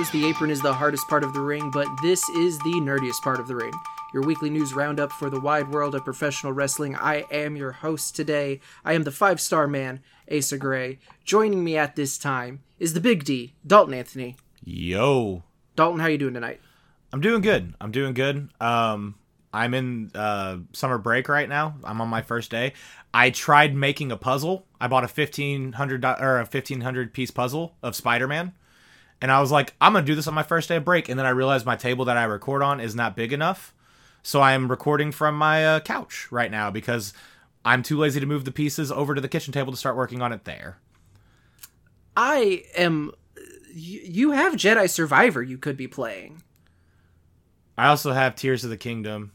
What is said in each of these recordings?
Knows the apron is the hardest part of the ring, but this is the nerdiest part of the ring. Your weekly news roundup for the wide world of professional wrestling. I am your host today. I am the five star man, Asa Gray. Joining me at this time is the big D, Dalton Anthony. Yo. Dalton, how you doing tonight? I'm doing good. I'm doing good. Um, I'm in uh, summer break right now. I'm on my first day. I tried making a puzzle. I bought a fifteen hundred or a fifteen hundred piece puzzle of Spider Man, and I was like, I'm gonna do this on my first day of break. And then I realized my table that I record on is not big enough, so I am recording from my uh, couch right now because I'm too lazy to move the pieces over to the kitchen table to start working on it there. I am. You, you have Jedi Survivor you could be playing. I also have Tears of the Kingdom.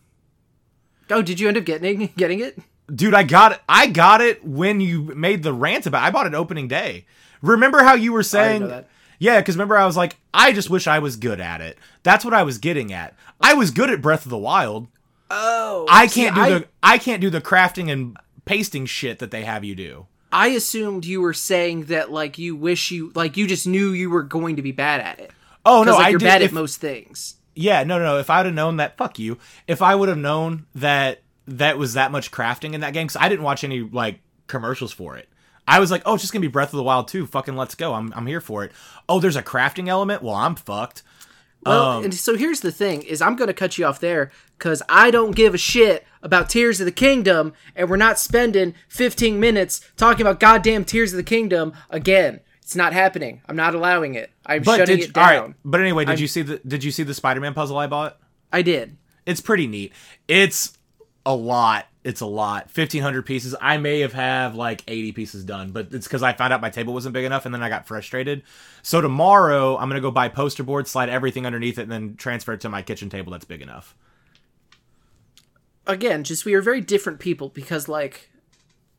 Oh, did you end up getting getting it? Dude, I got it. I got it when you made the rant about. It. I bought it opening day. Remember how you were saying? Yeah, because remember I was like, I just wish I was good at it. That's what I was getting at. I was good at Breath of the Wild. Oh, I can't see, do I, the I can't do the crafting and pasting shit that they have you do. I assumed you were saying that like you wish you like you just knew you were going to be bad at it. Oh no, like, you're did, bad if, at most things. Yeah, no, no, no. If I'd have known that, fuck you. If I would have known that that was that much crafting in that game, because I didn't watch any like commercials for it. I was like, oh, it's just gonna be Breath of the Wild 2. Fucking let's go. I'm I'm here for it. Oh, there's a crafting element. Well, I'm fucked. Well, um, and so here's the thing: is I'm gonna cut you off there because I don't give a shit about Tears of the Kingdom, and we're not spending 15 minutes talking about goddamn Tears of the Kingdom again. It's not happening. I'm not allowing it. I'm but shutting did, it down. Right, but anyway, did I'm, you see the Did you see the Spider-Man puzzle I bought? I did. It's pretty neat. It's a lot. It's a lot. Fifteen hundred pieces. I may have have like eighty pieces done, but it's because I found out my table wasn't big enough, and then I got frustrated. So tomorrow I'm gonna go buy poster board, slide everything underneath it, and then transfer it to my kitchen table that's big enough. Again, just we are very different people because like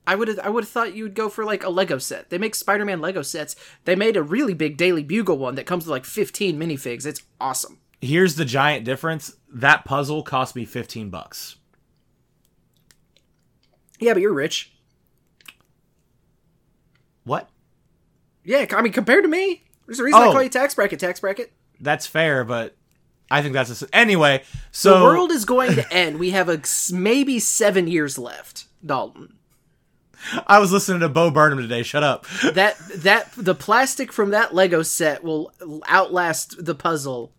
I would have I would have thought you would go for like a Lego set. They make Spider-Man Lego sets. They made a really big Daily Bugle one that comes with like 15 minifigs. It's awesome. Here's the giant difference. That puzzle cost me 15 bucks. Yeah, but you're rich. What? Yeah, I mean compared to me, there's a reason oh, I call you tax bracket, tax bracket. That's fair, but I think that's a, anyway. So the world is going to end. We have a maybe seven years left, Dalton. I was listening to Bo Burnham today. Shut up. that that the plastic from that Lego set will outlast the puzzle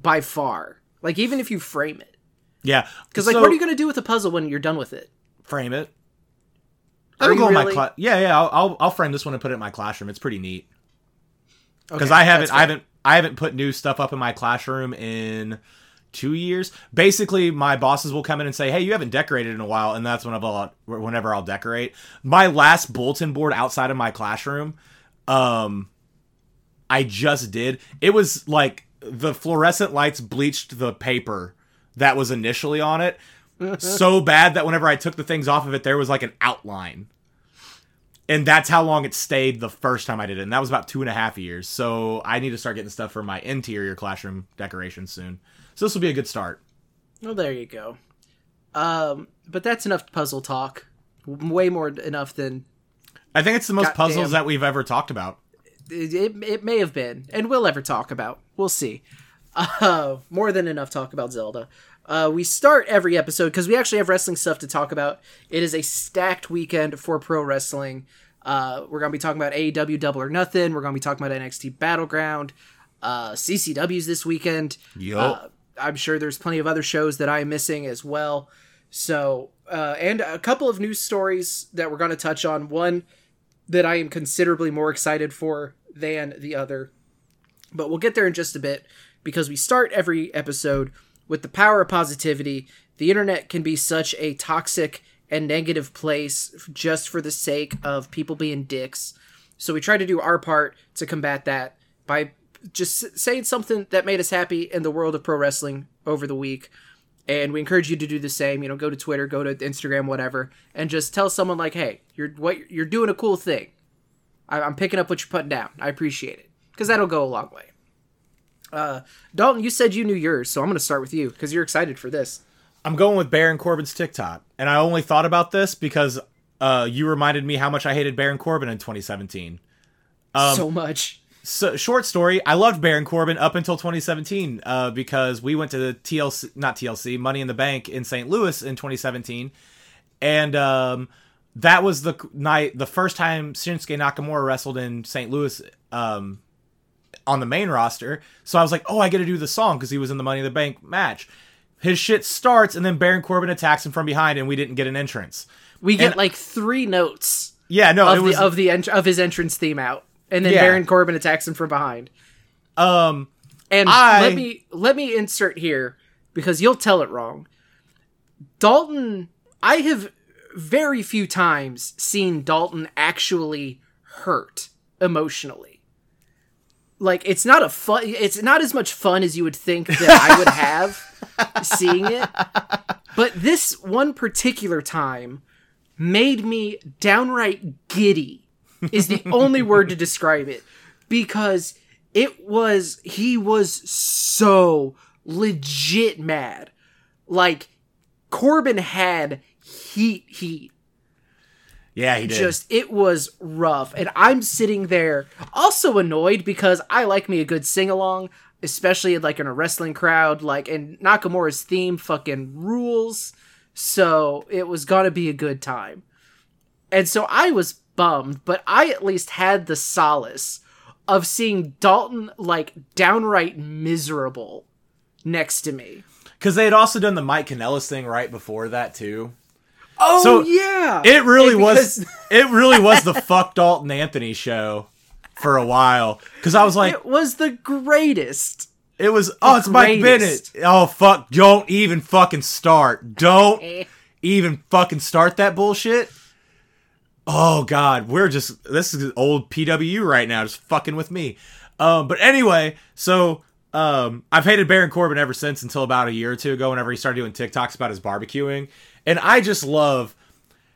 by far. Like even if you frame it. Yeah. Because like, so, what are you gonna do with the puzzle when you're done with it? Frame it. I'll go really? my cla- yeah yeah I'll, I'll, I'll frame this one and put it in my classroom. It's pretty neat. Because okay, I haven't I haven't I haven't put new stuff up in my classroom in two years. Basically, my bosses will come in and say, "Hey, you haven't decorated in a while," and that's whenever I'll, whenever I'll decorate. My last bulletin board outside of my classroom, um, I just did. It was like the fluorescent lights bleached the paper that was initially on it so bad that whenever I took the things off of it, there was like an outline. And that's how long it stayed the first time I did it. And that was about two and a half years. So I need to start getting stuff for my interior classroom decoration soon. So this will be a good start. Well, there you go. Um, but that's enough puzzle talk. Way more enough than. I think it's the most puzzles that we've ever talked about. It, it, it, may have been, and we'll ever talk about. We'll see. Uh, more than enough talk about Zelda. Uh, we start every episode because we actually have wrestling stuff to talk about. It is a stacked weekend for pro wrestling. Uh, we're gonna be talking about AEW Double or Nothing. We're gonna be talking about NXT Battleground. Uh, CCW's this weekend. Yep. Uh, I'm sure there's plenty of other shows that I'm missing as well. So, uh, and a couple of news stories that we're going to touch on. One that I am considerably more excited for than the other. But we'll get there in just a bit because we start every episode with the power of positivity. The internet can be such a toxic and negative place just for the sake of people being dicks. So we try to do our part to combat that by just saying something that made us happy in the world of pro wrestling over the week. And we encourage you to do the same. You know, go to Twitter, go to Instagram, whatever, and just tell someone like, "Hey, you're what you're doing a cool thing. I, am picking up what you're putting down. I appreciate it because that'll go a long way." Uh, Dalton, you said you knew yours, so I'm going to start with you because you're excited for this. I'm going with Baron Corbin's TikTok, and I only thought about this because uh, you reminded me how much I hated Baron Corbin in 2017. Um, so much so short story. I loved Baron Corbin up until 2017 uh, because we went to the TLC, not TLC, Money in the Bank in St. Louis in 2017, and um, that was the night, the first time Shinsuke Nakamura wrestled in St. Louis um, on the main roster. So I was like, oh, I get to do the song because he was in the Money in the Bank match. His shit starts, and then Baron Corbin attacks him from behind, and we didn't get an entrance. We get and, like three notes. Yeah, no, of it was the, of the of his entrance theme out and then yeah. Baron Corbin attacks him from behind. Um, and I... let me let me insert here because you'll tell it wrong. Dalton, I have very few times seen Dalton actually hurt emotionally. Like it's not a fun it's not as much fun as you would think that I would have seeing it. But this one particular time made me downright giddy is the only word to describe it because it was he was so legit mad. Like Corbin had heat heat. Yeah, he did. Just it was rough. And I'm sitting there also annoyed because I like me a good sing along, especially like in a wrestling crowd. Like and Nakamura's theme fucking rules. So it was gonna be a good time. And so I was bummed, but I at least had the solace of seeing Dalton like downright miserable next to me. Because they had also done the Mike Kanellis thing right before that too. Oh so yeah, it really because... was. It really was the fuck Dalton Anthony show for a while. Because I was like, it was the greatest. It was. The oh, it's greatest. Mike Bennett. Oh fuck! Don't even fucking start. Don't even fucking start that bullshit. Oh God, we're just this is old PWU right now, just fucking with me. Um, but anyway, so um, I've hated Baron Corbin ever since until about a year or two ago, whenever he started doing TikToks about his barbecuing, and I just love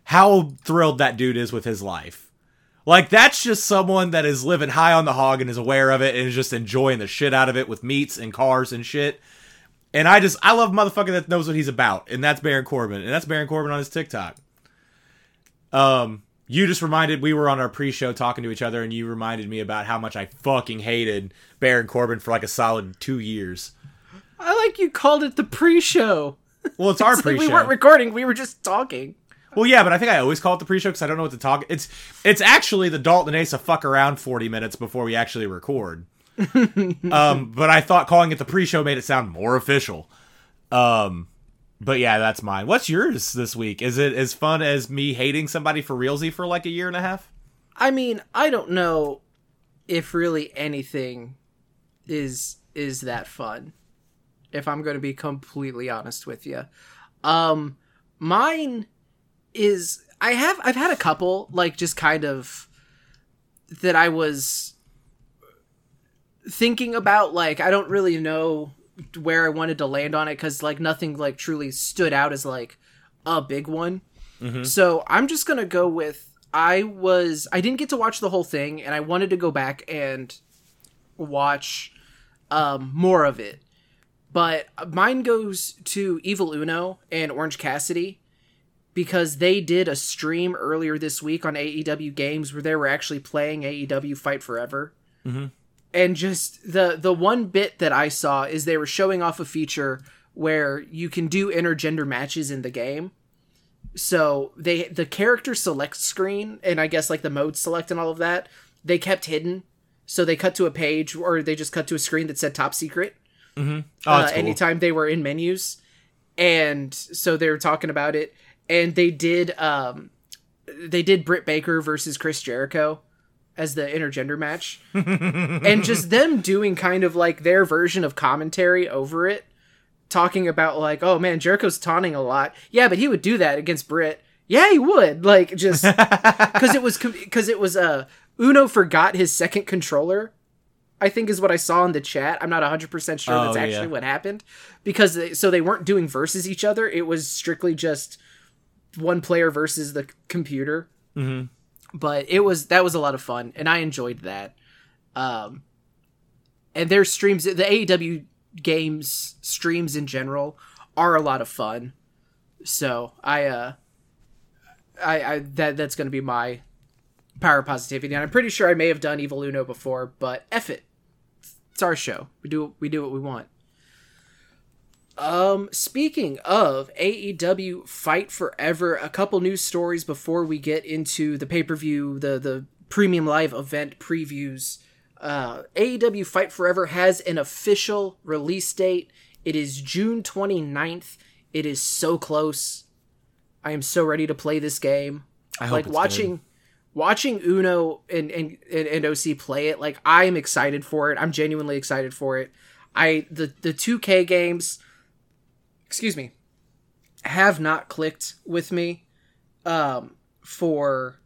how thrilled that dude is with his life. Like that's just someone that is living high on the hog and is aware of it and is just enjoying the shit out of it with meats and cars and shit. And I just I love motherfucker that knows what he's about, and that's Baron Corbin, and that's Baron Corbin on his TikTok. Um, you just reminded we were on our pre-show talking to each other and you reminded me about how much I fucking hated Baron Corbin for like a solid two years. I like you called it the pre-show. Well, it's our pre-show. We weren't recording; we were just talking. Well, yeah, but I think I always call it the pre-show because I don't know what to talk. It's it's actually the Dalton and Asa fuck around forty minutes before we actually record. um, but I thought calling it the pre-show made it sound more official. Um, but yeah, that's mine. What's yours this week? Is it as fun as me hating somebody for realsy for like a year and a half? I mean, I don't know if really anything is is that fun. If I'm going to be completely honest with you. Um mine is I have I've had a couple like just kind of that I was thinking about like I don't really know where I wanted to land on it because like nothing like truly stood out as like a big one. Mm-hmm. So I'm just gonna go with I was I didn't get to watch the whole thing and I wanted to go back and watch um, more of it. But mine goes to Evil Uno and Orange Cassidy because they did a stream earlier this week on AEW Games where they were actually playing AEW Fight Forever. Mm-hmm and just the the one bit that I saw is they were showing off a feature where you can do intergender matches in the game. So they the character select screen and I guess like the mode select and all of that they kept hidden. So they cut to a page or they just cut to a screen that said top secret. Mm-hmm. Oh, uh, cool. Anytime they were in menus, and so they were talking about it, and they did um, they did Britt Baker versus Chris Jericho, as the intergender match and just them doing kind of like their version of commentary over it talking about like oh man jericho's taunting a lot. Yeah but he would do that against britt. Yeah he would. Like just because it was because it was uh uno forgot his second controller i think is what i saw in the chat. I'm not 100% sure oh, that's actually yeah. what happened because they, so they weren't doing versus each other. It was strictly just one player versus the computer. Mm-hmm but it was that was a lot of fun and i enjoyed that um and their streams the aew games streams in general are a lot of fun so i uh i i that that's gonna be my power positivity. And I'm pretty sure I may have done Evil Uno before, but F it. It's our show. We do we do what we want. Um, speaking of AEW Fight Forever, a couple news stories before we get into the pay per view, the the premium live event previews. Uh, AEW Fight Forever has an official release date. It is June 29th. It is so close. I am so ready to play this game. I like watching good. watching Uno and, and and OC play it. Like I am excited for it. I'm genuinely excited for it. I the the 2K games excuse me, have not clicked with me um, for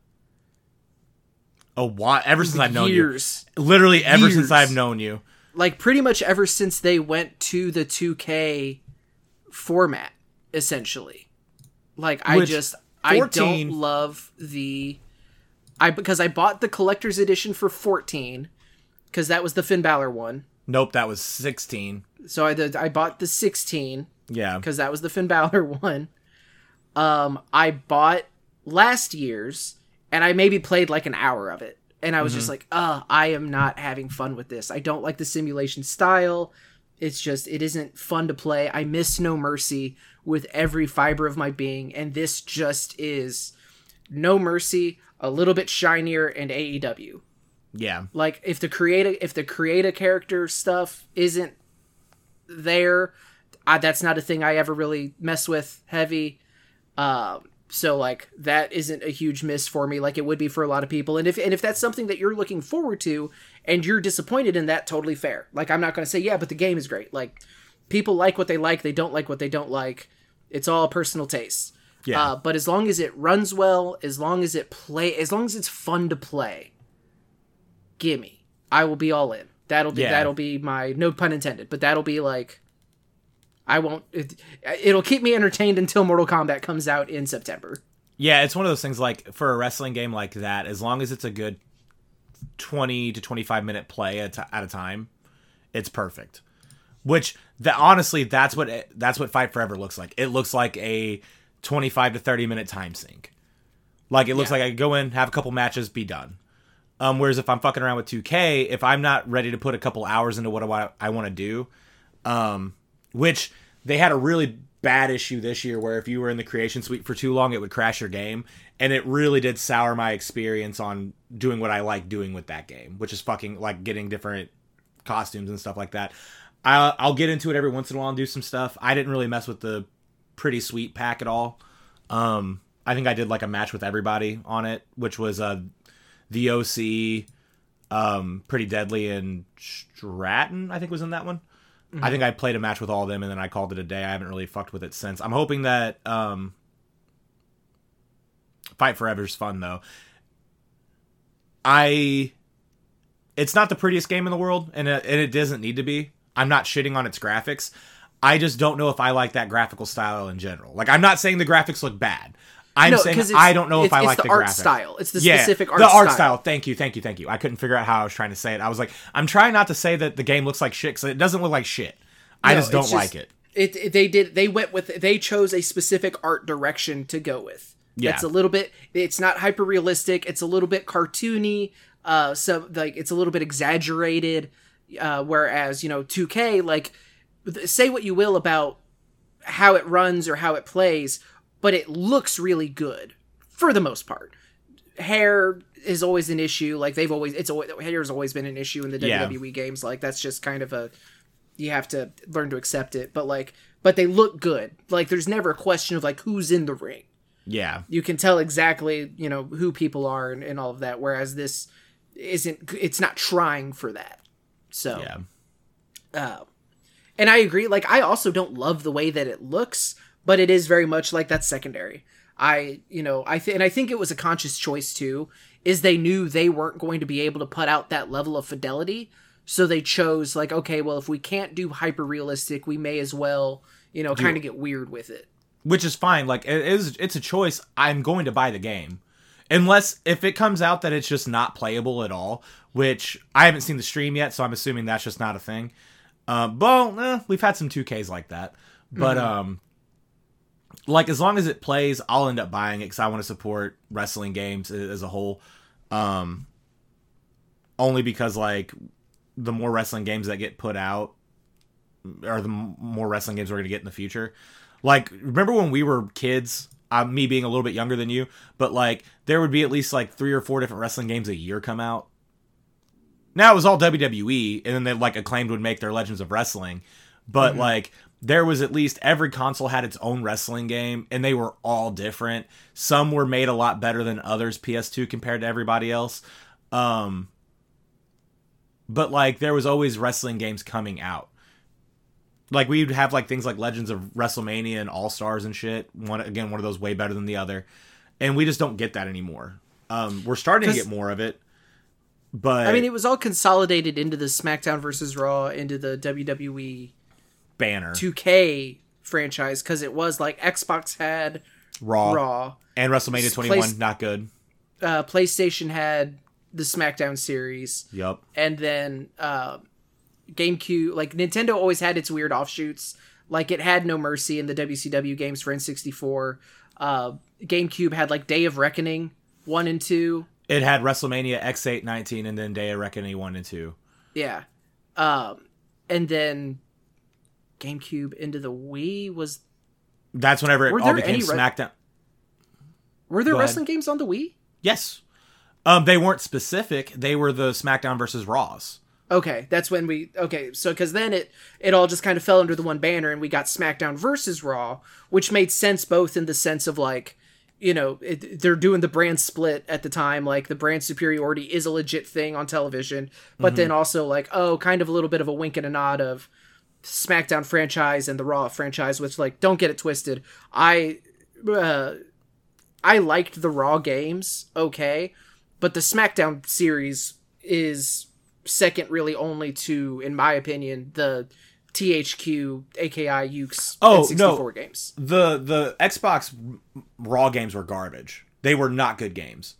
a while. Ever since I've known you, literally ever years. since I've known you, like pretty much ever since they went to the 2K format, essentially. Like I just 14... I don't love the I because I bought the collector's edition for 14 because that was the Finn Balor one. Nope, that was 16. So I I bought the 16 yeah. Because that was the Finn Balor one. Um, I bought last year's and I maybe played like an hour of it. And I was mm-hmm. just like, uh, I am not having fun with this. I don't like the simulation style. It's just, it isn't fun to play. I miss No Mercy with every fiber of my being. And this just is No Mercy, a little bit shinier, and AEW. Yeah. Like if the create if the create a character stuff isn't there, I, that's not a thing I ever really mess with heavy. Um, so like that isn't a huge miss for me like it would be for a lot of people. And if and if that's something that you're looking forward to and you're disappointed in that, totally fair. Like I'm not going to say yeah, but the game is great. Like people like what they like, they don't like what they don't like. It's all personal taste. Yeah. Uh, but as long as it runs well, as long as it play, as long as it's fun to play, gimme. I will be all in. That'll be yeah. that'll be my no pun intended, but that'll be like I won't. It, it'll keep me entertained until Mortal Kombat comes out in September. Yeah, it's one of those things like for a wrestling game like that, as long as it's a good 20 to 25 minute play at, at a time, it's perfect. Which that honestly, that's what it, that's what Fight Forever looks like. It looks like a 25 to 30 minute time sink. Like it looks yeah. like I go in, have a couple matches, be done. Um, whereas if I'm fucking around with 2K, if I'm not ready to put a couple hours into what I, I want to do, um, which they had a really bad issue this year where if you were in the creation suite for too long, it would crash your game. And it really did sour my experience on doing what I like doing with that game, which is fucking like getting different costumes and stuff like that. I'll, I'll get into it every once in a while and do some stuff. I didn't really mess with the pretty sweet pack at all. Um, I think I did like a match with everybody on it, which was uh, the OC, um, pretty deadly, and Stratton. I think was in that one. Mm-hmm. I think I played a match with all of them and then I called it a day. I haven't really fucked with it since. I'm hoping that um, Fight Forever's fun though. I it's not the prettiest game in the world and it, and it doesn't need to be. I'm not shitting on its graphics. I just don't know if I like that graphical style in general. Like I'm not saying the graphics look bad. I'm no, saying I don't know if I like the, the art style. It's the yeah, specific art style. the art style. Thank you, thank you, thank you. I couldn't figure out how I was trying to say it. I was like, I'm trying not to say that the game looks like shit because it doesn't look like shit. I no, just don't just, like it. it. It they did they went with they chose a specific art direction to go with. Yeah. It's a little bit. It's not hyper realistic. It's a little bit cartoony. Uh, so like it's a little bit exaggerated. Uh, whereas you know 2K like say what you will about how it runs or how it plays, but it looks really good for the most part. Hair is always an issue. Like they've always, it's always hair has always been an issue in the yeah. WWE games. Like that's just kind of a you have to learn to accept it. But like, but they look good. Like there's never a question of like who's in the ring. Yeah, you can tell exactly you know who people are and, and all of that. Whereas this isn't. It's not trying for that. So yeah. Uh, and I agree. Like I also don't love the way that it looks, but it is very much like that's secondary. I, you know, I think, and I think it was a conscious choice too, is they knew they weren't going to be able to put out that level of fidelity. So they chose like, okay, well, if we can't do hyper realistic, we may as well, you know, kind of get weird with it. Which is fine. Like it is, it's a choice. I'm going to buy the game, unless if it comes out that it's just not playable at all. Which I haven't seen the stream yet, so I'm assuming that's just not a thing. Um, well, eh, we've had some 2Ks like that, but mm-hmm. um, like as long as it plays, I'll end up buying it because I want to support wrestling games as a whole. Um, only because like the more wrestling games that get put out, or the more wrestling games we're gonna get in the future. Like, remember when we were kids? Uh, me being a little bit younger than you, but like there would be at least like three or four different wrestling games a year come out. Now it was all WWE, and then they like acclaimed would make their Legends of Wrestling, but mm-hmm. like there was at least every console had its own wrestling game and they were all different. Some were made a lot better than others ps2 compared to everybody else. Um but like there was always wrestling games coming out. Like we'd have like things like legends of wrestlemania and all stars and shit. One again one of those way better than the other. And we just don't get that anymore. Um we're starting to get more of it but i mean it was all consolidated into the smackdown versus raw into the wwe banner 2K franchise because it was like Xbox had Raw, Raw, and WrestleMania 21 not good. Uh, PlayStation had the SmackDown series. Yep. And then uh, GameCube, like Nintendo always had its weird offshoots. Like it had No Mercy in the WCW games for N64. Uh, GameCube had like Day of Reckoning 1 and 2. It had WrestleMania X8 19 and then Day of Reckoning 1 and 2. Yeah. Um, and then GameCube into the Wii was. That's whenever it all became SmackDown. Re- were there wrestling games on the Wii? Yes. Um, they weren't specific. They were the SmackDown versus Raws. Okay, that's when we okay. So because then it it all just kind of fell under the one banner, and we got SmackDown versus Raw, which made sense both in the sense of like you know it, they're doing the brand split at the time like the brand superiority is a legit thing on television but mm-hmm. then also like oh kind of a little bit of a wink and a nod of SmackDown franchise and the Raw franchise, which like don't get it twisted. I uh, I liked the Raw games, okay, but the SmackDown series is second really only to, in my opinion, the THQ AKI Yuke's oh, no. games. The the Xbox Raw games were garbage. They were not good games.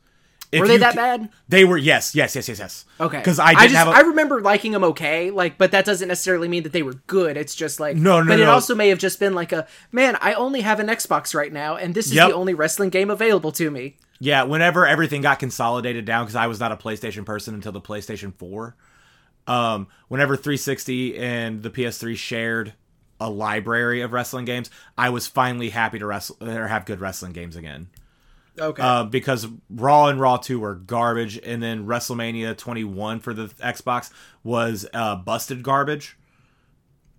If were they that bad? They were. Yes, yes, yes, yes, yes. Okay. Because I didn't have. A, I remember liking them okay, like, but that doesn't necessarily mean that they were good. It's just like no, no. But no. it also may have just been like a man. I only have an Xbox right now, and this is yep. the only wrestling game available to me. Yeah. Whenever everything got consolidated down, because I was not a PlayStation person until the PlayStation Four. Um, whenever 360 and the PS3 shared a library of wrestling games, I was finally happy to wrestle or have good wrestling games again. Okay. Uh, because Raw and Raw 2 were garbage, and then WrestleMania 21 for the Xbox was uh, busted garbage.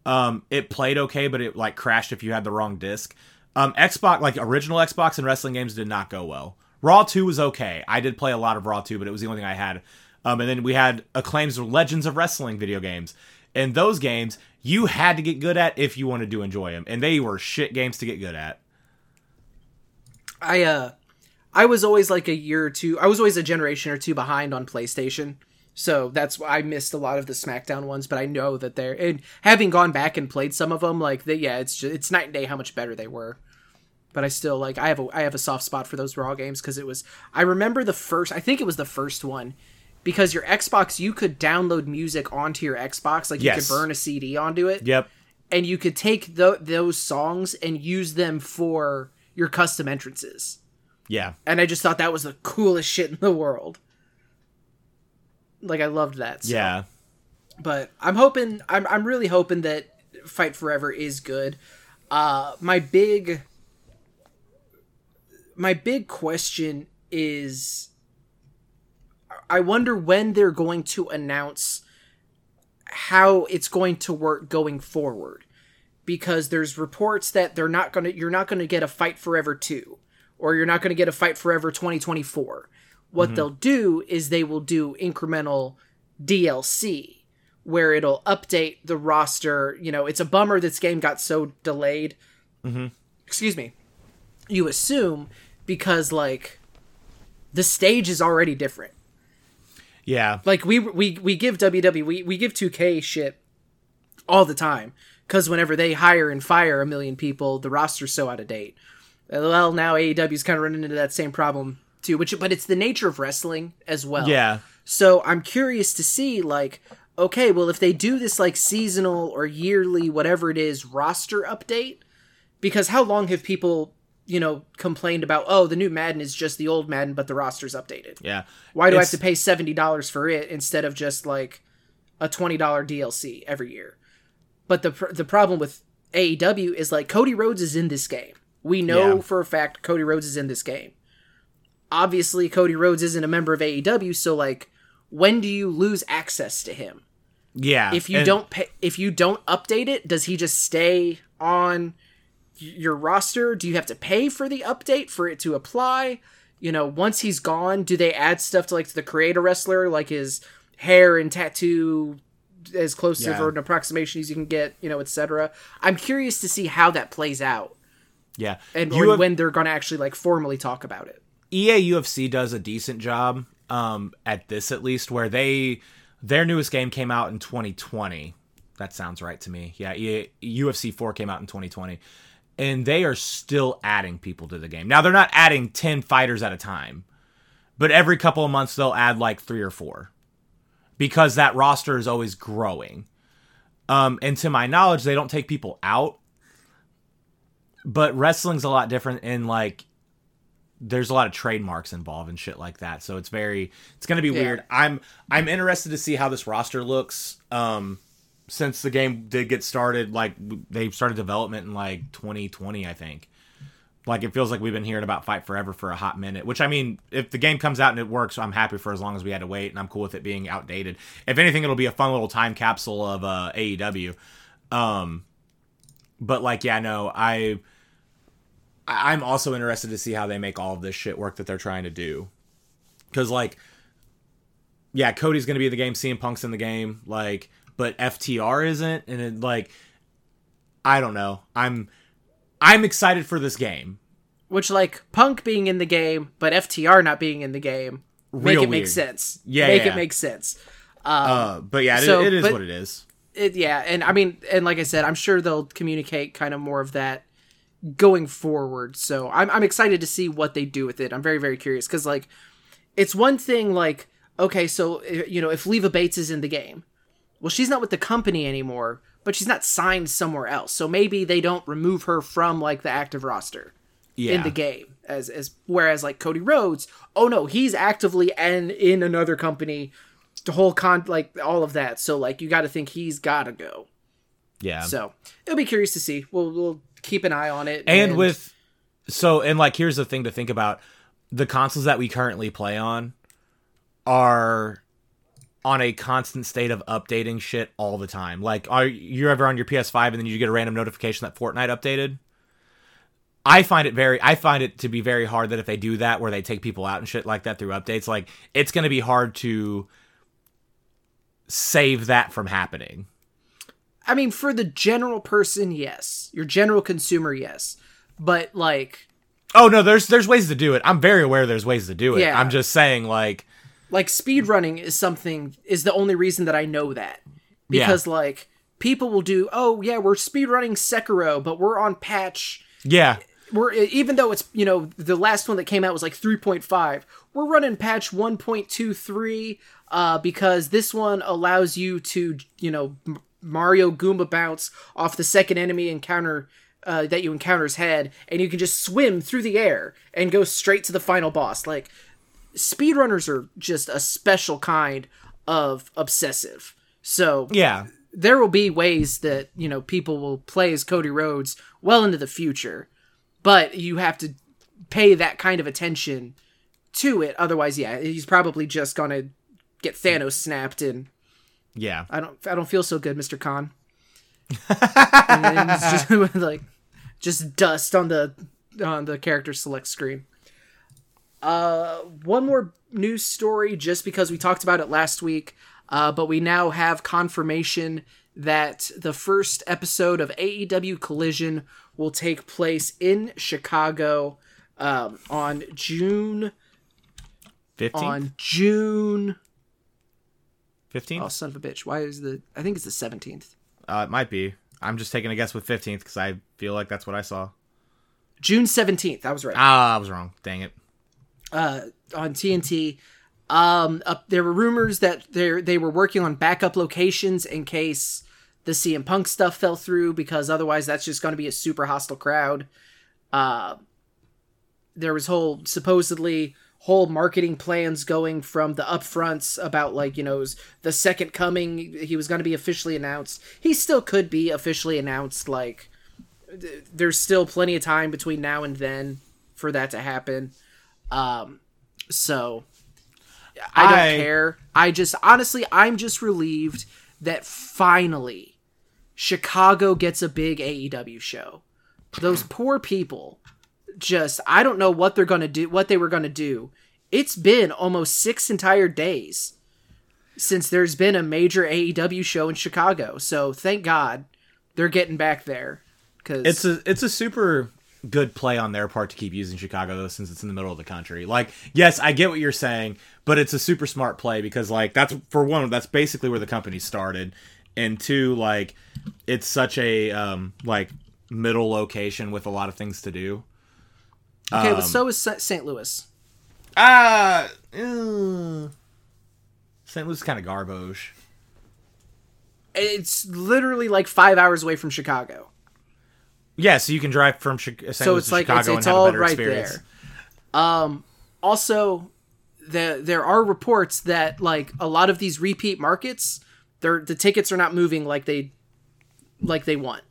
Um, it played okay, but it like crashed if you had the wrong disc. Um, Xbox, like original Xbox and wrestling games, did not go well. Raw 2 was okay. I did play a lot of Raw 2, but it was the only thing I had. Um, and then we had Acclaim's Legends of Wrestling video games. And those games, you had to get good at if you wanted to enjoy them. And they were shit games to get good at. I, uh, I was always like a year or two. I was always a generation or two behind on PlayStation. So that's why I missed a lot of the SmackDown ones, but I know that they're and having gone back and played some of them, like they, yeah, it's just, it's night and day how much better they were. But I still like I have a I have a soft spot for those Raw games because it was I remember the first I think it was the first one because your Xbox you could download music onto your Xbox like yes. you could burn a CD onto it. Yep. And you could take the, those songs and use them for your custom entrances. Yeah. And I just thought that was the coolest shit in the world. Like I loved that. So. Yeah. But I'm hoping I'm I'm really hoping that Fight Forever is good. Uh my big my big question is I wonder when they're going to announce how it's going to work going forward because there's reports that they're not going to you're not going to get a Fight Forever 2 or you're not going to get a Fight Forever 2024. What mm-hmm. they'll do is they will do incremental DLC where it'll update the roster. You know, it's a bummer this game got so delayed. Mm-hmm. Excuse me. You assume because like the stage is already different. Yeah. Like we we we give WWE we, we give 2K shit all the time cuz whenever they hire and fire a million people, the roster's so out of date well, now AEW's kind of running into that same problem too, which but it's the nature of wrestling as well. Yeah. So I'm curious to see like okay, well if they do this like seasonal or yearly whatever it is roster update because how long have people you know, complained about, oh, the new Madden is just the old Madden, but the roster's updated. Yeah. Why do it's... I have to pay seventy dollars for it instead of just like a twenty dollar DLC every year? But the the problem with AEW is like Cody Rhodes is in this game. We know yeah. for a fact Cody Rhodes is in this game. Obviously, Cody Rhodes isn't a member of AEW, so like, when do you lose access to him? Yeah. If you and... don't pay, if you don't update it, does he just stay on your roster? Do you have to pay for the update for it to apply? You know, once he's gone, do they add stuff to like to the creator wrestler, like his hair and tattoo as close yeah. to an approximation as you can get, you know, etc. I'm curious to see how that plays out. Yeah, and when they're going to actually like formally talk about it. EA UFC does a decent job um, at this, at least, where they their newest game came out in 2020. That sounds right to me. Yeah, EA, UFC 4 came out in 2020, and they are still adding people to the game. Now they're not adding 10 fighters at a time, but every couple of months they'll add like three or four because that roster is always growing. Um, and to my knowledge, they don't take people out. But wrestling's a lot different in like there's a lot of trademarks involved and shit like that. So it's very it's going to be yeah. weird. I'm I'm interested to see how this roster looks. Um since the game did get started like they started development in like 2020, I think. Like it feels like we've been hearing about Fight Forever for a hot minute. Which I mean, if the game comes out and it works, I'm happy for as long as we had to wait, and I'm cool with it being outdated. If anything, it'll be a fun little time capsule of uh, AEW. Um, but like, yeah, no, I, I'm also interested to see how they make all of this shit work that they're trying to do. Because like, yeah, Cody's gonna be in the game, CM Punk's in the game, like, but FTR isn't, and it, like, I don't know. I'm I'm excited for this game. Which like Punk being in the game, but FTR not being in the game, Real make it weird. make sense. Yeah, make yeah. it make sense. Um, uh, but yeah, so, it, it is what it is. It, yeah, and I mean, and like I said, I'm sure they'll communicate kind of more of that going forward. So I'm I'm excited to see what they do with it. I'm very very curious because like it's one thing like okay, so eh, you know if Leva Bates is in the game, well she's not with the company anymore, but she's not signed somewhere else. So maybe they don't remove her from like the active roster yeah. in the game as as whereas like Cody Rhodes, oh no, he's actively and in another company the whole con like all of that. So like you got to think he's got to go. Yeah. So, it'll be curious to see. We'll we'll keep an eye on it. And, and with so and like here's the thing to think about. The consoles that we currently play on are on a constant state of updating shit all the time. Like, are you ever on your PS5 and then you get a random notification that Fortnite updated? I find it very I find it to be very hard that if they do that where they take people out and shit like that through updates, like it's going to be hard to save that from happening. I mean, for the general person, yes. Your general consumer, yes. But like Oh no, there's there's ways to do it. I'm very aware there's ways to do it. Yeah. I'm just saying like like speed running is something is the only reason that I know that because yeah. like people will do oh yeah we're speed running Sekiro but we're on patch yeah we're even though it's you know the last one that came out was like 3.5 we're running patch 1.23 uh because this one allows you to you know Mario Goomba bounce off the second enemy encounter uh, that you encounter's head, and you can just swim through the air and go straight to the final boss. Like speedrunners are just a special kind of obsessive. So yeah, there will be ways that you know people will play as Cody Rhodes well into the future, but you have to pay that kind of attention to it. Otherwise, yeah, he's probably just gonna get Thanos snapped and yeah, I don't I don't feel so good, Mister Khan. and just like just dust on the on the character select screen. Uh, one more news story, just because we talked about it last week, uh, but we now have confirmation that the first episode of AEW Collision will take place in Chicago um, on June 15th? On June 15th? Oh, son of a bitch. Why is the. I think it's the 17th. Uh, it might be. I'm just taking a guess with 15th because I feel like that's what I saw. June 17th. I was right. Ah, I was wrong. Dang it uh, on TNT. Um, uh, there were rumors that they they were working on backup locations in case the CM Punk stuff fell through, because otherwise that's just going to be a super hostile crowd. Uh, there was whole supposedly whole marketing plans going from the upfronts about like you know the second coming he was going to be officially announced. He still could be officially announced like th- there's still plenty of time between now and then for that to happen. Um so i don't I... care. I just honestly i'm just relieved that finally chicago gets a big aew show. Those poor people just I don't know what they're to do what they were to do. It's been almost 6 entire days since there's been a major AEW show in Chicago. So thank God they're getting back there cuz It's a it's a super good play on their part to keep using Chicago though since it's in the middle of the country. Like, yes, I get what you're saying, but it's a super smart play because like that's for one that's basically where the company started and two like it's such a um like middle location with a lot of things to do. Okay, um, but so is St. Louis. Ah, uh, St. Louis is kind of garbage. It's literally like five hours away from Chicago. Yeah, so you can drive from St. So Louis it's to like, Chicago it's, it's and have a better right experience. There. Um, also, the, there are reports that like a lot of these repeat markets, the tickets are not moving like they like they want.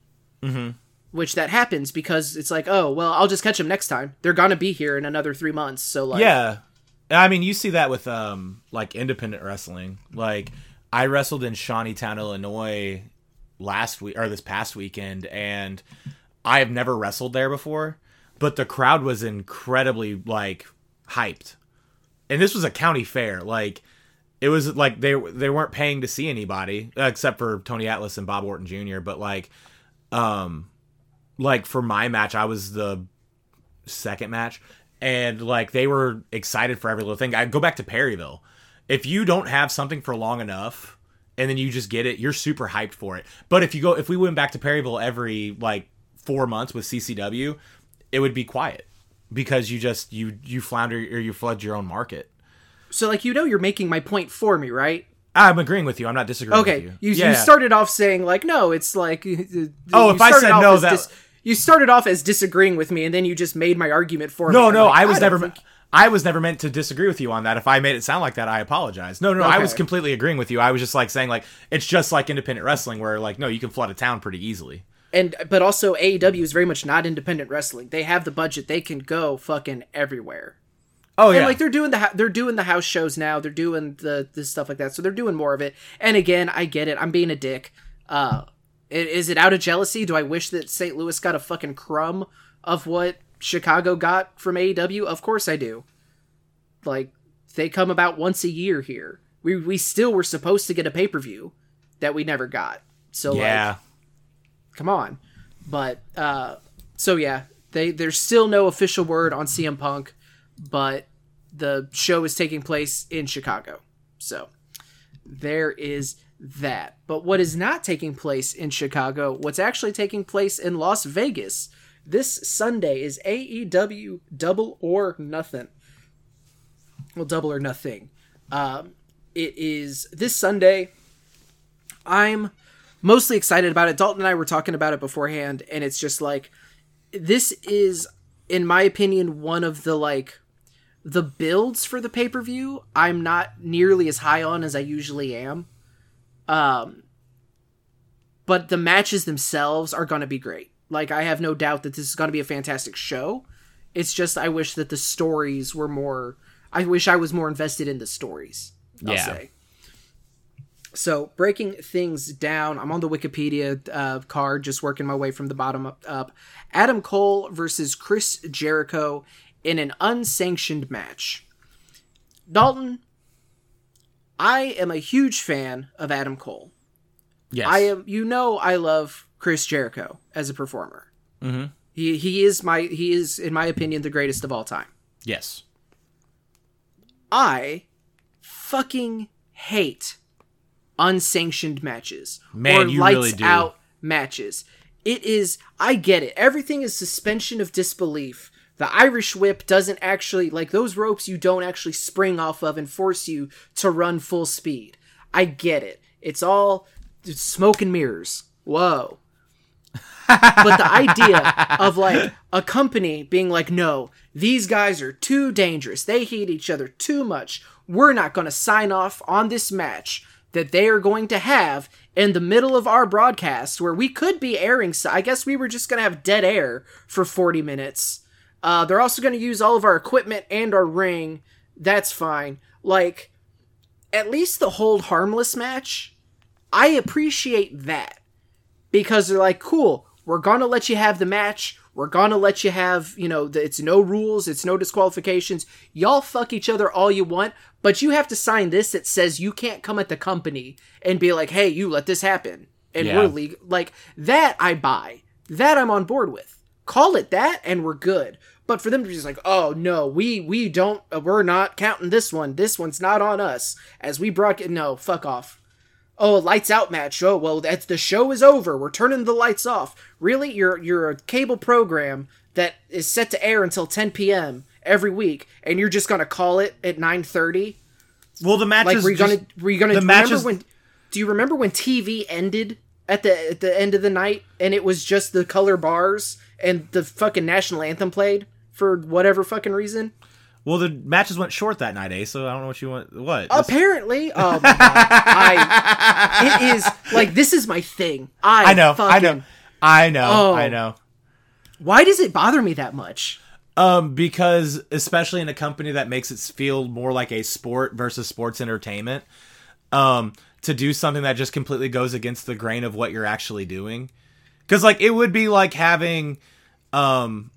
Mm-hmm which that happens because it's like, oh, well, I'll just catch them next time. They're gonna be here in another three months, so like, yeah. I mean, you see that with um like independent wrestling. Like, I wrestled in Shawneetown, Illinois, last week or this past weekend, and I have never wrestled there before, but the crowd was incredibly like hyped, and this was a county fair, like. It was like they they weren't paying to see anybody except for Tony Atlas and Bob Orton Jr. But like, um, like for my match, I was the second match, and like they were excited for every little thing. I go back to Perryville. If you don't have something for long enough, and then you just get it, you're super hyped for it. But if you go, if we went back to Perryville every like four months with CCW, it would be quiet because you just you you flounder or you flood your own market. So like you know you're making my point for me, right? I'm agreeing with you. I'm not disagreeing okay. you. You, yeah. you started off saying like no, it's like Oh, if I said no that dis- you started off as disagreeing with me and then you just made my argument for no, me. No, no, like, I was I never think... I was never meant to disagree with you on that. If I made it sound like that, I apologize. No, no, okay. I was completely agreeing with you. I was just like saying like it's just like independent wrestling where like no, you can flood a town pretty easily. And but also AEW is very much not independent wrestling. They have the budget. They can go fucking everywhere. Oh yeah, and like they're doing the they're doing the house shows now. They're doing the the stuff like that. So they're doing more of it. And again, I get it. I'm being a dick. Uh, is it out of jealousy? Do I wish that St. Louis got a fucking crumb of what Chicago got from AEW? Of course I do. Like they come about once a year here. We we still were supposed to get a pay per view that we never got. So yeah, like, come on. But uh, so yeah, they there's still no official word on CM Punk, but the show is taking place in Chicago. So there is that. But what is not taking place in Chicago, what's actually taking place in Las Vegas this Sunday is AEW Double or Nothing. Well, Double or Nothing. Um, it is this Sunday. I'm mostly excited about it. Dalton and I were talking about it beforehand, and it's just like this is, in my opinion, one of the like the builds for the pay per view. I'm not nearly as high on as I usually am. Um, but the matches themselves are going to be great. Like I have no doubt that this is going to be a fantastic show. It's just I wish that the stories were more. I wish I was more invested in the stories. I'll yeah. say. So breaking things down, I'm on the Wikipedia uh, card, just working my way from the bottom up, up. Adam Cole versus Chris Jericho in an unsanctioned match. Dalton, I am a huge fan of Adam Cole. Yes. I am you know I love Chris Jericho as a performer. Mm-hmm. He he is my he is in my opinion the greatest of all time. Yes. I fucking hate unsanctioned matches Man, or lights really out matches. It is I get it. Everything is suspension of disbelief the Irish whip doesn't actually, like those ropes, you don't actually spring off of and force you to run full speed. I get it. It's all smoke and mirrors. Whoa. but the idea of like a company being like, no, these guys are too dangerous. They hate each other too much. We're not going to sign off on this match that they are going to have in the middle of our broadcast where we could be airing. So I guess we were just going to have dead air for 40 minutes. Uh, they're also going to use all of our equipment and our ring. That's fine. Like, at least the hold harmless match, I appreciate that because they're like, cool, we're gonna let you have the match. We're gonna let you have, you know, the, it's no rules, it's no disqualifications. Y'all fuck each other all you want, but you have to sign this that says you can't come at the company and be like, hey, you let this happen. And yeah. we're legal. Like, that I buy. That I'm on board with. Call it that and we're good. But for them to be just like, oh no, we we don't, uh, we're not counting this one. This one's not on us. As we brought, no, fuck off oh, lights out match. Oh, well, that's the show is over. We're turning the lights off. Really, you're you're a cable program that is set to air until 10 p.m. every week, and you're just gonna call it at 9:30. Well, the match like, were you just, gonna were you gonna the remember matches... when? Do you remember when TV ended at the at the end of the night and it was just the color bars and the fucking national anthem played for whatever fucking reason? Well, the matches went short that night, eh? So I don't know what you want. What? Apparently, oh my god, I it is like this is my thing. I I know, fucking, I know, I know, oh, I know. Why does it bother me that much? Um, because especially in a company that makes it feel more like a sport versus sports entertainment, um, to do something that just completely goes against the grain of what you're actually doing, because like it would be like having, um,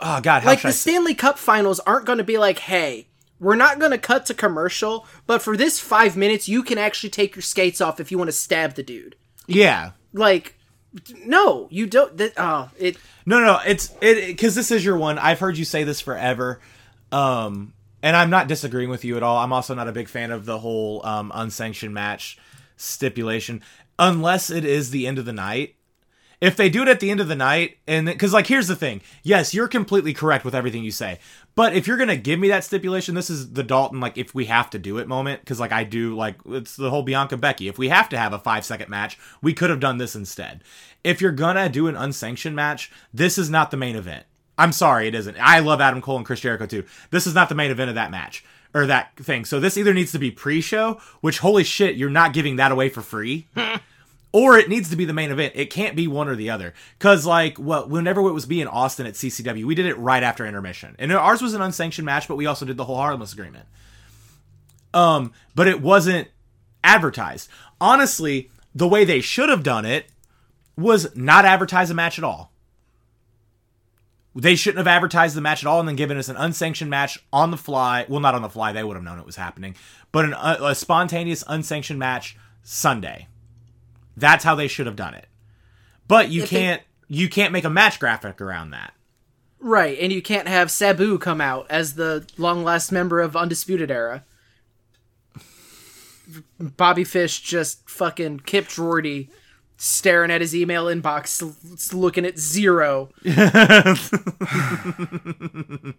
oh god, like the Stanley Cup Finals aren't going to be like, hey, we're not going to cut to commercial, but for this five minutes, you can actually take your skates off if you want to stab the dude. Yeah, like no, you don't. That, oh, it. No, no, it's it because this is your one. I've heard you say this forever, um, and I'm not disagreeing with you at all. I'm also not a big fan of the whole um, unsanctioned match stipulation, unless it is the end of the night if they do it at the end of the night and because like here's the thing. Yes you're completely correct with everything you say. But if you're gonna give me that stipulation this is the dalton like if we have to do it moment because like i do like it's the whole bianca becky. If we have to have a five second match we could have done this instead. If you're gonna do an unsanctioned match this is not the main event. I'm sorry it isn't. I love adam cole and chris jericho too. This is not the main event of that match or that thing. So this either needs to be pre-show which holy shit you're not giving that away for free or it needs to be the main event. It can't be one or the other. Cause like, well, whenever it was being Austin at CCW, we did it right after intermission, and ours was an unsanctioned match, but we also did the whole harmless agreement. Um, but it wasn't advertised. Honestly, the way they should have done it was not advertise a match at all. They shouldn't have advertised the match at all and then given us an unsanctioned match on the fly. Well, not on the fly; they would have known it was happening. But an, a, a spontaneous unsanctioned match Sunday that's how they should have done it. But you if can't they... you can't make a match graphic around that. Right, and you can't have Sabu come out as the long last member of Undisputed Era. Bobby Fish just fucking Kip Drordy staring at his email inbox, looking at zero.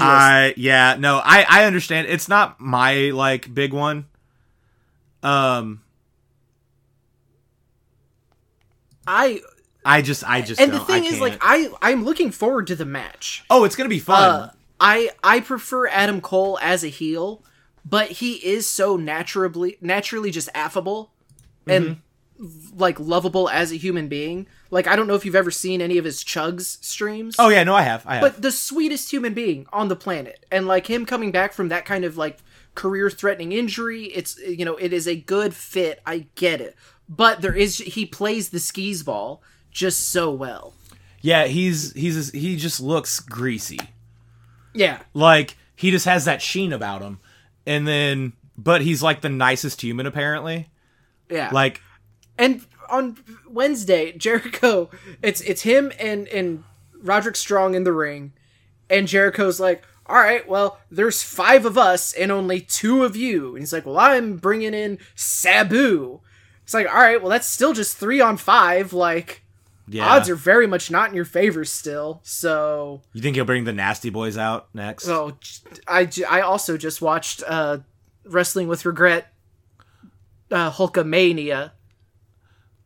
I yeah no I I understand it's not my like big one. Um, I I just I just and the thing is like I I'm looking forward to the match. Oh, it's gonna be fun. Uh, I I prefer Adam Cole as a heel, but he is so naturally naturally just affable and mm-hmm. like lovable as a human being. Like I don't know if you've ever seen any of his chugs streams. Oh yeah, no, I have. I have. But the sweetest human being on the planet, and like him coming back from that kind of like career threatening injury, it's you know it is a good fit. I get it, but there is he plays the skis ball just so well. Yeah, he's he's he just looks greasy. Yeah. Like he just has that sheen about him. And then but he's like the nicest human apparently. Yeah. Like and on Wednesday, Jericho it's it's him and and Roderick Strong in the ring and Jericho's like, "All right, well, there's 5 of us and only 2 of you." And he's like, "Well, I'm bringing in Sabu." It's like, all right, well, that's still just three on five. Like, yeah. odds are very much not in your favor still. So you think he'll bring the Nasty Boys out next? Oh, I, I also just watched uh, Wrestling with Regret, uh, Hulkamania.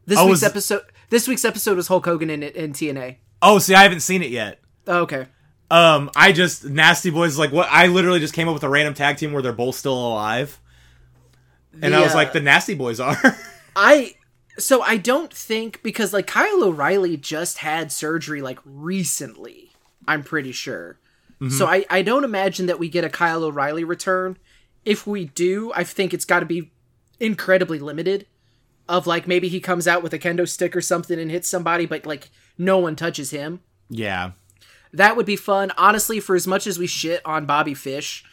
This oh, week's was... episode. This week's episode was Hulk Hogan in, in TNA. Oh, see, I haven't seen it yet. Oh, okay. Um, I just Nasty Boys like what I literally just came up with a random tag team where they're both still alive, and I was like, the Nasty Boys are. I so I don't think because like Kyle O'Reilly just had surgery like recently. I'm pretty sure. Mm-hmm. So I I don't imagine that we get a Kyle O'Reilly return. If we do, I think it's got to be incredibly limited. Of like maybe he comes out with a kendo stick or something and hits somebody, but like no one touches him. Yeah. That would be fun. Honestly, for as much as we shit on Bobby Fish,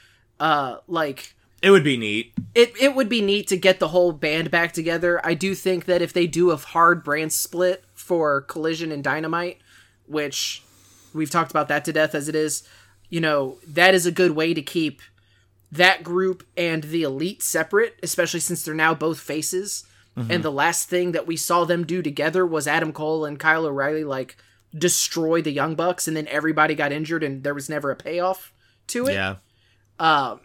uh like it would be neat. It it would be neat to get the whole band back together. I do think that if they do a hard brand split for Collision and Dynamite, which we've talked about that to death as it is, you know, that is a good way to keep that group and the elite separate, especially since they're now both faces. Mm-hmm. And the last thing that we saw them do together was Adam Cole and Kyle O'Reilly like destroy the Young Bucks, and then everybody got injured, and there was never a payoff to it. Yeah. Um,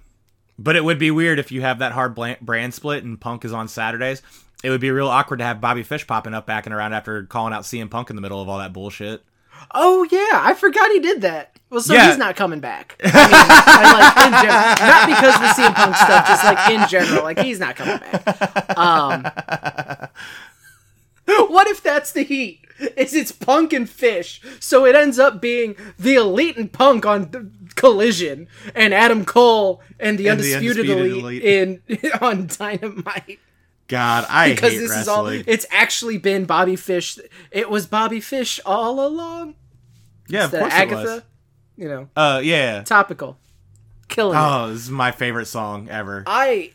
but it would be weird if you have that hard brand split and Punk is on Saturdays. It would be real awkward to have Bobby Fish popping up back and around after calling out CM Punk in the middle of all that bullshit. Oh yeah, I forgot he did that. Well, so yeah. he's not coming back. I mean, like general, not because of the CM Punk stuff, just like in general, like he's not coming back. Um, what if that's the heat? Is it's Punk and Fish, so it ends up being the Elite and Punk on Collision, and Adam Cole and the, and undisputed, the undisputed, elite, elite. in on Dynamite. God, I because this wrestling. is all. It's actually been Bobby Fish. It was Bobby Fish all along. Yeah, Instead of course Agatha, it was. You know. Uh, yeah. Topical. Killing. Oh, it. this is my favorite song ever. I,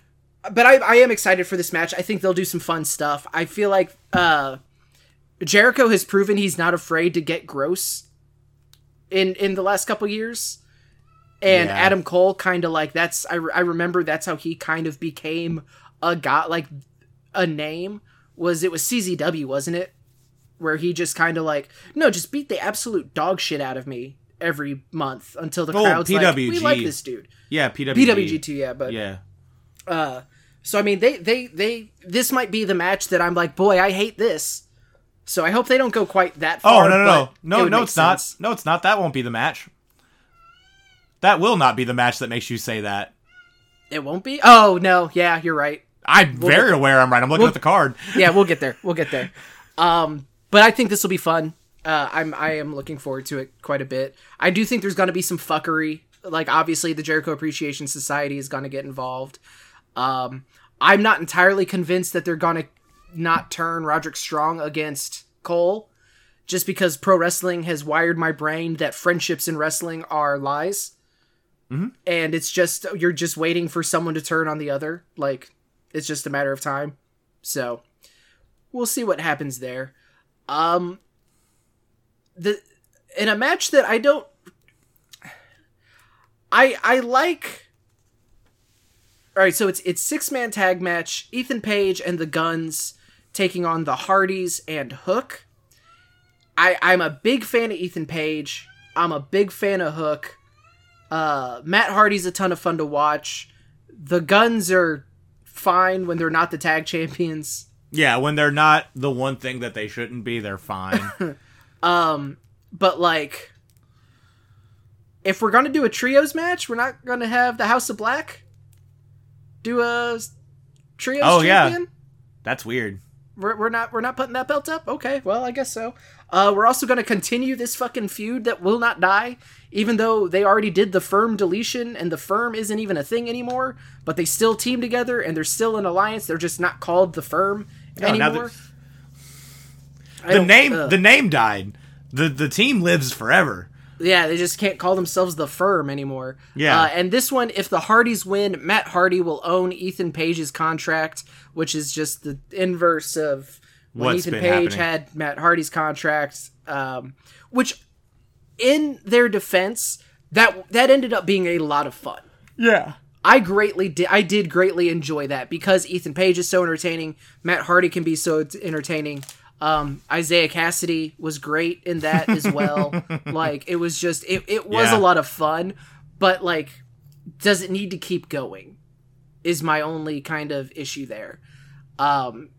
but I, I am excited for this match. I think they'll do some fun stuff. I feel like uh, Jericho has proven he's not afraid to get gross. In in the last couple years, and yeah. Adam Cole kind of like that's I, I remember that's how he kind of became a guy like a name was it was CZW, wasn't it? Where he just kind of like, no, just beat the absolute dog shit out of me every month until the oh, crowd's PWG. like, we like this dude. Yeah, PWG. PWG too, yeah, but yeah. Uh, so I mean, they they they this might be the match that I'm like, boy, I hate this. So I hope they don't go quite that oh, far. Oh no no no no no! It's sense. not. No, it's not. That won't be the match. That will not be the match that makes you say that. It won't be. Oh no! Yeah, you're right. I'm we'll very aware I'm right. I'm looking we'll, at the card. yeah, we'll get there. We'll get there. Um, but I think this will be fun. Uh, I'm I am looking forward to it quite a bit. I do think there's going to be some fuckery. Like obviously, the Jericho Appreciation Society is going to get involved. Um, I'm not entirely convinced that they're going to not turn Roderick Strong against Cole, just because pro wrestling has wired my brain that friendships in wrestling are lies. Mm-hmm. And it's just you're just waiting for someone to turn on the other. Like it's just a matter of time. So we'll see what happens there. Um the in a match that I don't I I like All right, so it's it's six-man tag match, Ethan Page and the Guns taking on the Hardys and Hook. I I'm a big fan of Ethan Page. I'm a big fan of Hook. Uh Matt Hardy's a ton of fun to watch. The Guns are fine when they're not the tag champions. Yeah, when they're not the one thing that they shouldn't be, they're fine. um, but like, if we're gonna do a trios match, we're not gonna have the House of Black do a trios. Oh champion? yeah, that's weird. We're, we're not we're not putting that belt up. Okay, well I guess so. Uh, we're also gonna continue this fucking feud that will not die even though they already did the firm deletion and the firm isn't even a thing anymore, but they still team together and they're still an alliance. They're just not called the firm no, anymore. The name uh, the name died. The the team lives forever. Yeah, they just can't call themselves the firm anymore. Yeah. Uh, and this one, if the Hardys win, Matt Hardy will own Ethan Page's contract, which is just the inverse of when What's Ethan Page happening? had Matt Hardy's contract. Um, which in their defense, that that ended up being a lot of fun. Yeah. I greatly did I did greatly enjoy that because Ethan Page is so entertaining, Matt Hardy can be so entertaining. Um, Isiah Kassidy was great in that as well. like it was just it, it was yeah. a lot of fun, but like does it need to keep going? Is my only kind of issue there. Um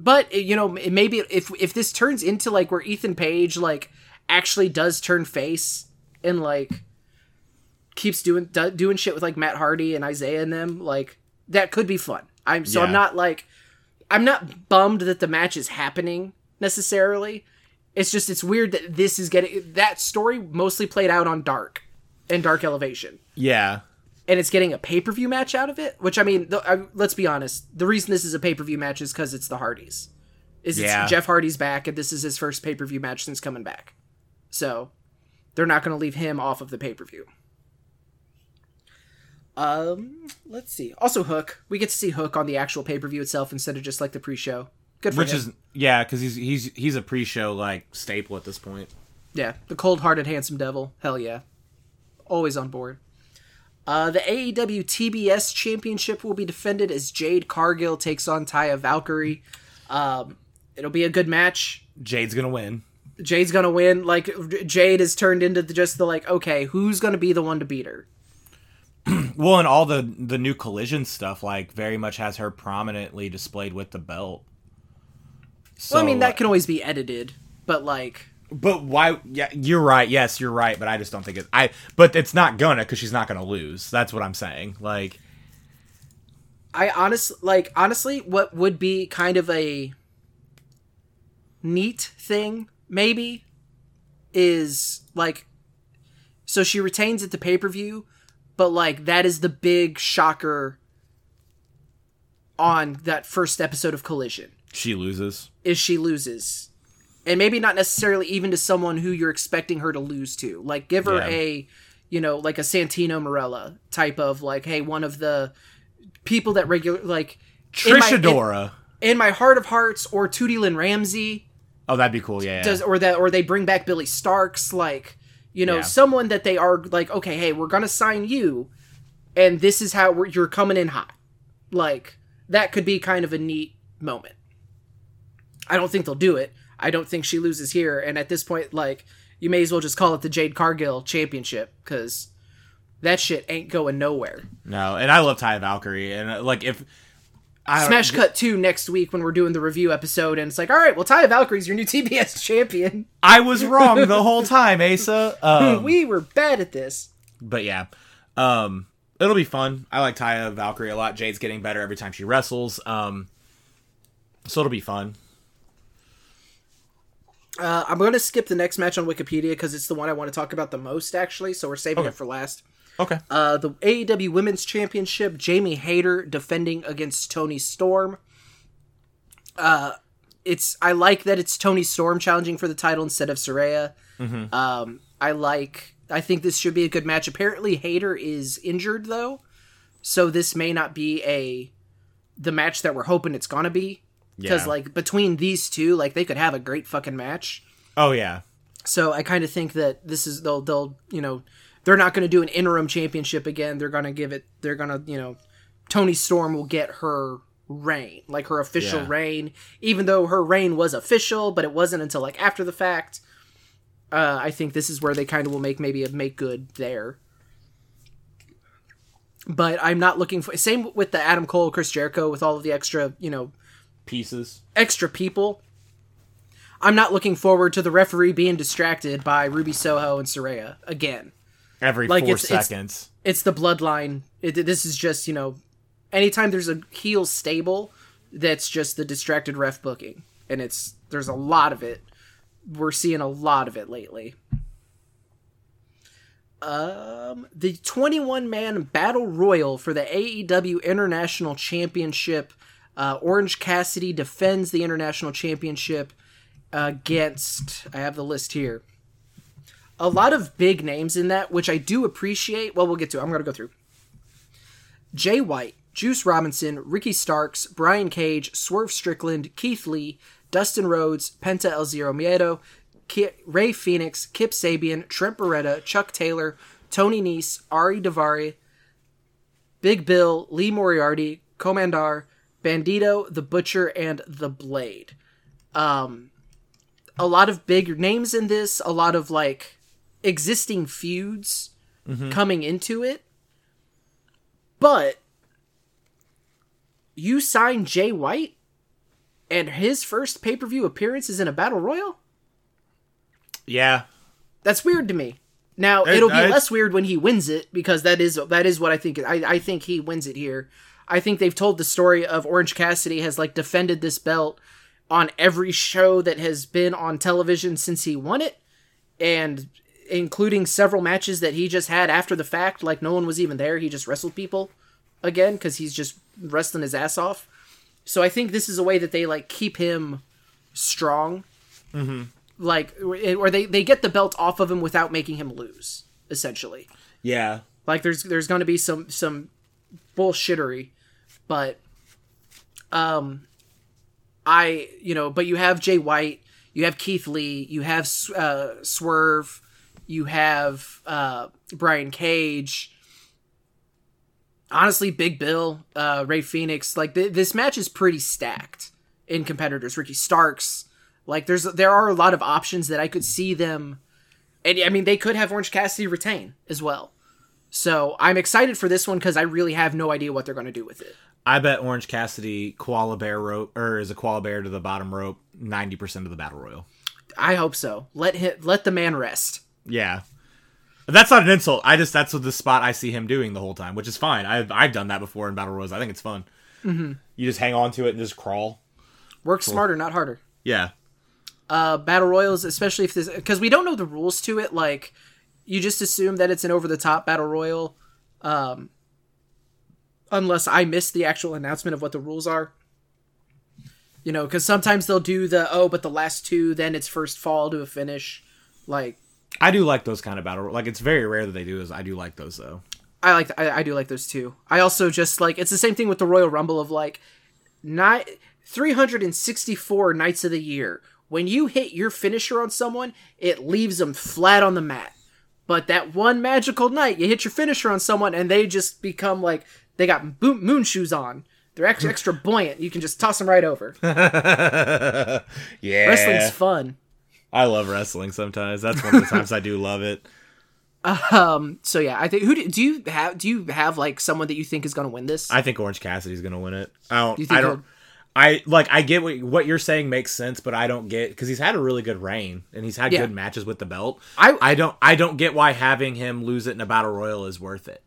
but you know, maybe if if this turns into like where Ethan Page like actually does turn face and like keeps doing do, doing shit with like Matt Hardy and Isiah and them, like that could be fun. I'm so yeah. I'm not like I'm not bummed that the match is happening necessarily. It's just it's weird that this is getting that story mostly played out on Dark and Dark Elevation. Yeah. And it's getting a pay per view match out of it, which I mean, the, uh, let's be honest. The reason this is a pay per view match is because it's the Hardys. Is yeah. Jeff Hardy's back, and this is his first pay per view match since coming back. So they're not going to leave him off of the pay per view. Um, let's see. Also, Hook. We get to see Hook on the actual pay per view itself instead of just like the pre show. Good for Which him. is yeah, because he's he's he's a pre show like staple at this point. Yeah, the cold hearted handsome devil. Hell yeah, always on board. Uh, the AEW TBS Championship will be defended as Jade Cargill takes on Taya Valkyrie. Um, it'll be a good match. Jade's gonna win. Jade's gonna win. Like Jade has turned into the, just the like, okay, who's gonna be the one to beat her? well, and all the the new collision stuff, like very much has her prominently displayed with the belt. So, well, I mean that can always be edited, but like. But why? Yeah, you're right. Yes, you're right. But I just don't think it. I. But it's not gonna because she's not gonna lose. That's what I'm saying. Like. I honestly like honestly, what would be kind of a neat thing maybe is like so she retains at the pay-per-view but like that is the big shocker on that first episode of collision she loses is she loses and maybe not necessarily even to someone who you're expecting her to lose to like give her yeah. a you know like a santino marella type of like hey one of the people that regular like trisha in my, dora in, in my heart of hearts or tootie lynn ramsey Oh, that'd be cool. Yeah, Does or that or they bring back Billie Starkz. like you know, yeah. someone that they are like, okay, hey, we're gonna sign you, and this is how you're coming in hot. Like that could be kind of a neat moment. I don't think they'll do it. I don't think she loses here, and at this point, like you may as well just call it the Jade Cargill Championship because that shit ain't going nowhere. No, and I love ty Valkyrie, and uh, like if Smash Cut 2 next week when we're doing the review episode, and it's like, all right, well, Taya Valkyrie's your new TBS champion. I was wrong the whole time, Asa. Um, we were bad at this. But yeah, um, it'll be fun. I like Taya Valkyrie a lot. Jade's getting better every time she wrestles. Um, so it'll be fun. Uh, I'm going to skip the next match on Wikipedia because it's the one I want to talk about the most, actually. So we're saving okay. it for last. Okay. Uh, the AEW Women's Championship, Jamie Hayter defending against Toni Storm. Uh, it's I like that it's Toni Storm challenging for the title instead of Saraya. Mm-hmm. Um, I like. I think this should be a good match. Apparently, Hayter is injured though, so this may not be a the match that we're hoping it's gonna be. Because yeah. like between these two, like they could have a great fucking match. Oh yeah. So I kind of think that this is they'll they'll you know they're not going to do an interim championship again. They're going to give it. They're going to you know, Toni Storm will get her reign, like her official yeah. reign, even though her reign was official, but it wasn't until like after the fact. Uh, I think this is where they kind of will make maybe a make good there. But I'm not looking for same with the Adam Cole, Chris Jericho, with all of the extra you know pieces, extra people. I'm not looking forward to the referee being distracted by Ruby Soho and Saraya again every like four it's, seconds. It's, it's the bloodline. It, this is just you know, anytime there's a heel stable, that's just the distracted ref booking, and it's there's a lot of it. We're seeing a lot of it lately. Um, the 21 man battle royal for the AEW International Championship. Uh, Orange Cassidy defends the International Championship against. I have the list here a lot of big names in that, which I do appreciate. Well, we'll get to. I'm going to go through. Jay White, Juice Robinson, Ricky Starks, Brian Cage, Swerve Strickland, Keith Lee, Dustin Rhodes, Penta El Zero Miedo, K- Rey Fenix, Kip Sabian, Trent Beretta, Chuck Taylor, Tony Nese, Ari Daivari, Big Bill, Lee Moriarty, Komander, Bandito, The Butcher, and The Blade. Um, a lot of big names in this, a lot of like existing feuds mm-hmm. coming into it. But you sign Jay White and his first pay per view appearance is in a battle royal. Yeah, that's weird to me. Now it, it'll be less weird when he wins it because that is that is what I think. I I think he wins it here. I think they've told the story of Orange Cassidy has like defended this belt on every show that has been on television since he won it, and including several matches that he just had after the fact. Like no one was even there. He just wrestled people again because he's just wrestling his ass off. So I think this is a way that they like keep him strong. Mm-hmm. Like, or they they get the belt off of him without making him lose. Essentially. Yeah. Like there's there's going to be some some bullshittery, but um, I you know, but you have Jay White, you have Keith Lee, you have uh, Swerve, you have uh, Brian Cage honestly, Big Bill, uh, Rey Fenix, like th- this match is pretty stacked in competitors. Ricky Starks, like there's there are a lot of options that I could see them, and I mean they could have Orange Cassidy retain as well. So I'm excited for this one because I really have no idea what they're going to do with it. I bet Orange Cassidy koala bear rope or is a koala bear to the bottom rope ninety percent of the battle royal. I hope so. Let him let the man rest. Yeah, that's not an insult. I just that's what the spot I see him doing the whole time, which is fine. I've I've done that before in battle royals. I think it's fun. Mm-hmm. You just hang on to it and just crawl. Work cool. smarter, not harder. Yeah. Uh, battle royals, especially if this, because we don't know the rules to it. Like, you just assume that it's an over the top battle royal, um, unless I missed the actual announcement of what the rules are. You know, because sometimes they'll do the oh, but the last two, then it's first fall to a finish. Like, I do like those kind of battle. Like it's very rare that they do this. I do like those though. I like I, I do like those too. I also just like it's the same thing with the Royal Rumble of like not 364 nights of the year. When you hit your finisher on someone, it leaves them flat on the mat. But that one magical night, you hit your finisher on someone and they just become like they got moon shoes on. They're extra, extra buoyant. You can just toss them right over. yeah. Wrestling's fun. I love wrestling sometimes. That's one of the times I do love it. Um. So yeah, I think who do, do you have? Do you have like someone that you think is going to win this? I think Orange Cassidy's going to win it. I don't. Do I don't. I like. I get what what you're saying makes sense, but I don't get because he's had a really good reign and he's had yeah. good matches with the belt. I I don't I don't get why having him lose it in a battle royal is worth it.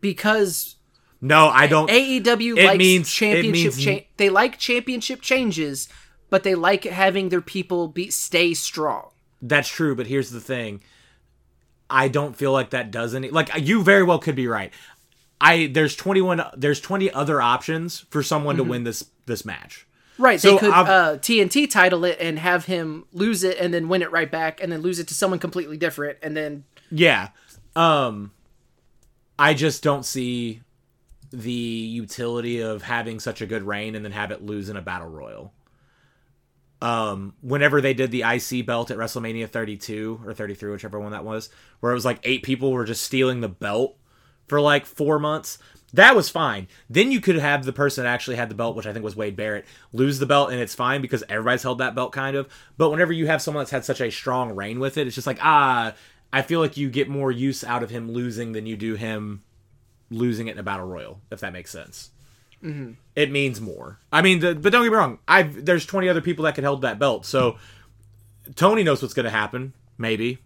Because no, I don't. AEW it likes means, championship. Means, cha- they like championship changes but they like having their people be stay strong. That's true, but here's the thing. I don't feel like that does any like you very well could be right. I there's 21 there's 20 other options for someone mm-hmm. to win this this match. Right, so they could uh, TNT title it and have him lose it and then win it right back and then lose it to someone completely different and then Yeah. Um I just don't see the utility of having such a good reign and then have it lose in a battle royal um, whenever they did the IC belt at WrestleMania 32 or 33, whichever one that was, where it was like eight people were just stealing the belt for like four months. That was fine. Then you could have the person that actually had the belt, which I think was Wade Barrett, lose the belt, and it's fine because everybody's held that belt kind of. But whenever you have someone that's had such a strong reign with it, it's just like, ah, I feel like you get more use out of him losing than you do him losing it in a battle royal, if that makes sense. Mm-hmm. It means more. I mean, the, but don't get me wrong. I've there's 20 other people that could hold that belt. So Tony knows what's going to happen. Maybe.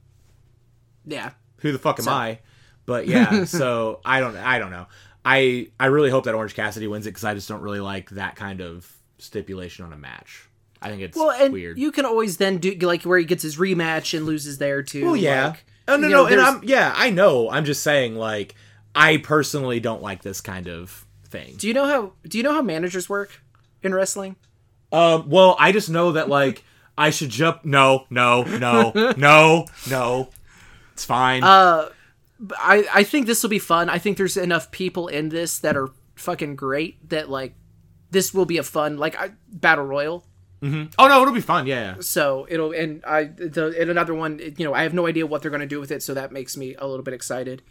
Yeah. Who the fuck am so. I? But yeah. so I don't. I don't know. I I really hope that Orange Cassidy wins it because I just don't really like that kind of stipulation on a match. I think it's well, and weird. You can always then do like where he gets his rematch and loses there too. Well, yeah. Like, oh no, no, know, and I'm yeah, I know. I'm just saying like I personally don't like this kind of thing. Do you know how do you know how managers work in wrestling? Um, well, I just know that like I should jump. No, no, no, no, no. It's fine. Uh, I I think this will be fun. I think there's enough people in this that are fucking great that like this will be a fun like I, battle royal. Mm-hmm. Oh no, it'll be fun. Yeah. So it'll and I the and another one. You know, I have no idea what they're going to do with it, so that makes me a little bit excited.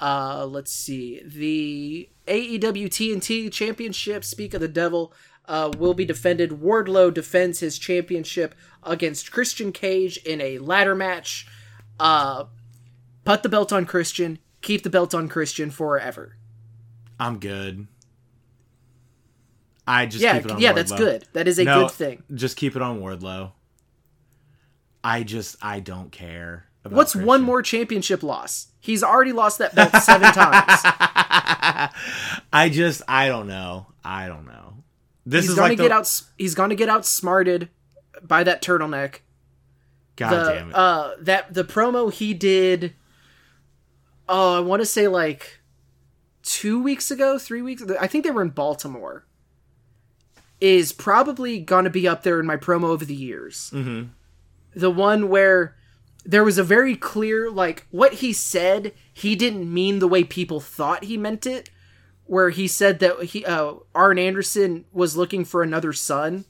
Uh, let's see. The AEW TNT Championship, Speak of the Devil, uh, will be defended. Wardlow defends his championship against Christian Cage in a ladder match. Uh, put the belt on Christian. Keep the belt on Christian forever. I'm good. I just yeah, keep it on yeah, Wardlow. that's good. That is a No, good thing. Just keep it on Wardlow. I just I don't care. What's one more championship loss? He's already lost that belt seven times. I just I don't know. I don't know. This He's is gonna like get the, out. He's gonna get outsmarted by that turtleneck. God the damn it. uh that the promo he did oh i want to say like two weeks ago three weeks i think they were in baltimore is probably gonna be up there in my promo of the years mm-hmm. the one where there was a very clear like what he said he didn't mean the way people thought he meant it where he said that he uh arn anderson was looking for another son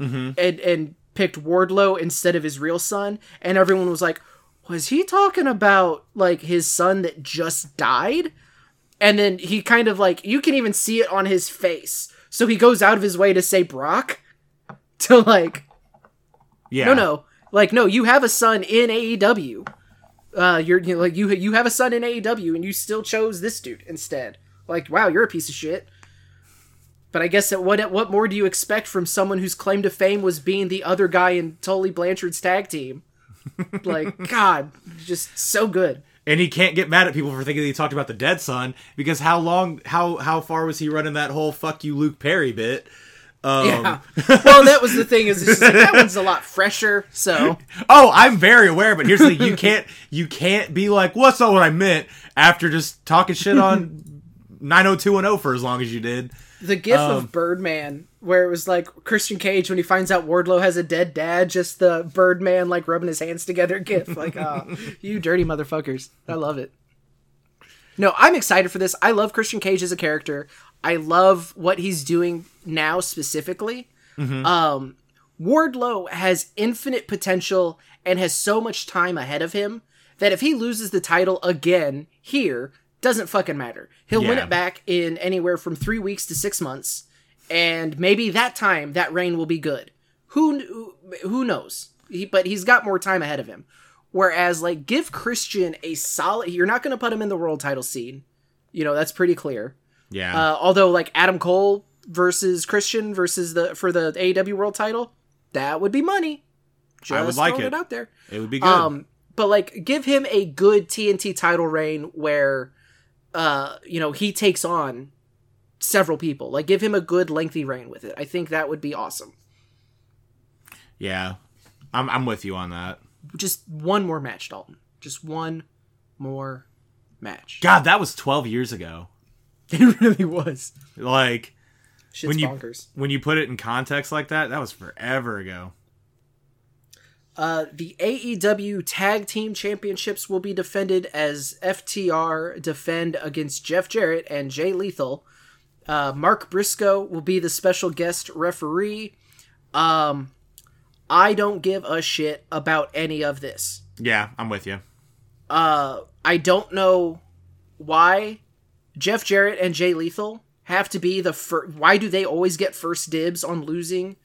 Mm-hmm. and and picked Wardlow instead of his real son, and everyone was like, "Was he talking about like his son that just died?" And then he kind of like you can even see it on his face. So he goes out of his way to say Brock to like Yeah. no no like no you have a son in AEW. Uh, you're you know, like you you have a son in AEW and you still chose this dude instead. Like wow, you're a piece of shit. But I guess that what what more do you expect from someone whose claim to fame was being the other guy in Tully Blanchard's tag team? like God, just so good. And he can't get mad at people for thinking that he talked about the dead son because how long how how far was he running that whole fuck you Luke Perry bit? Um, Yeah. well, that was the thing is like, that one's a lot fresher. So Oh, I'm very aware, but here's the thing: you can't you can't be like, "Well, that's not what I meant." After just talking shit on 90210 for as long as you did. the gif Um, of Birdman, where it was like Christian Cage when he finds out Wardlow has a dead dad, just the Birdman like rubbing his hands together gif. Like, oh, you dirty motherfuckers. I love it. No, I'm excited for this. I love Christian Cage as a character. I love what he's doing now specifically. Um, Wardlow has infinite potential and has so much time ahead of him that if he loses the title again here, doesn't fucking matter. He'll win it back in anywhere from three weeks to six months, and maybe that time that reign will be good. Who who knows? He, but he's got more time ahead of him. Whereas, like, give Christian a solid. You're not going to put him in the world title scene. You know that's pretty clear. Yeah. Uh, although, like Adam Cole versus Christian versus the for the AEW World Title, that would be money. Just I would like it. it out there. it would be good. Um, but like, give him a good TNT title reign where, uh, you know, he takes on several people. Like, give him a good lengthy reign with it. I think that would be awesome. yeah. I'm I'm with you on that. Just one more match, Dalton. Just one more match. God, that was 12 years ago. It really was. Like Shit's when you bonkers. when you put it in context like that, that was forever ago. Uh, the AEW Tag Team Championships will be defended as FTR defend against Jeff Jarrett and Jay Lethal. Uh, Mark Briscoe will be the special guest referee. Um, I don't give a shit about any of this. Yeah, I'm with you. Uh, I don't know why Jeff Jarrett and Jay Lethal have to be the first. Why do they always get first dibs on losing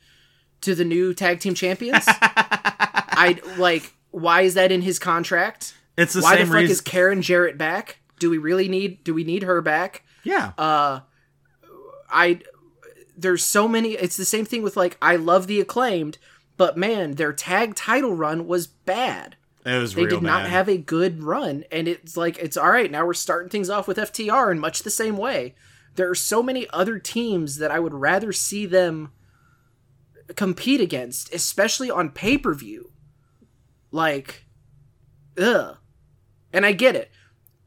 to the new tag team champions? I like. Why is that in his contract? It's the Why the fuck reason. is Karen Jarrett back? Do we really need? Do we need her back? yeah. Uh, I there's so many. It's the same thing with like I love the acclaimed, but man, their tag title run was bad it was they did not have a good run and it's like it's all right now we're starting things off with ftr in much the same way there are so many other teams that i would rather see them compete against especially on pay-per-view. Like ugh. And i get it.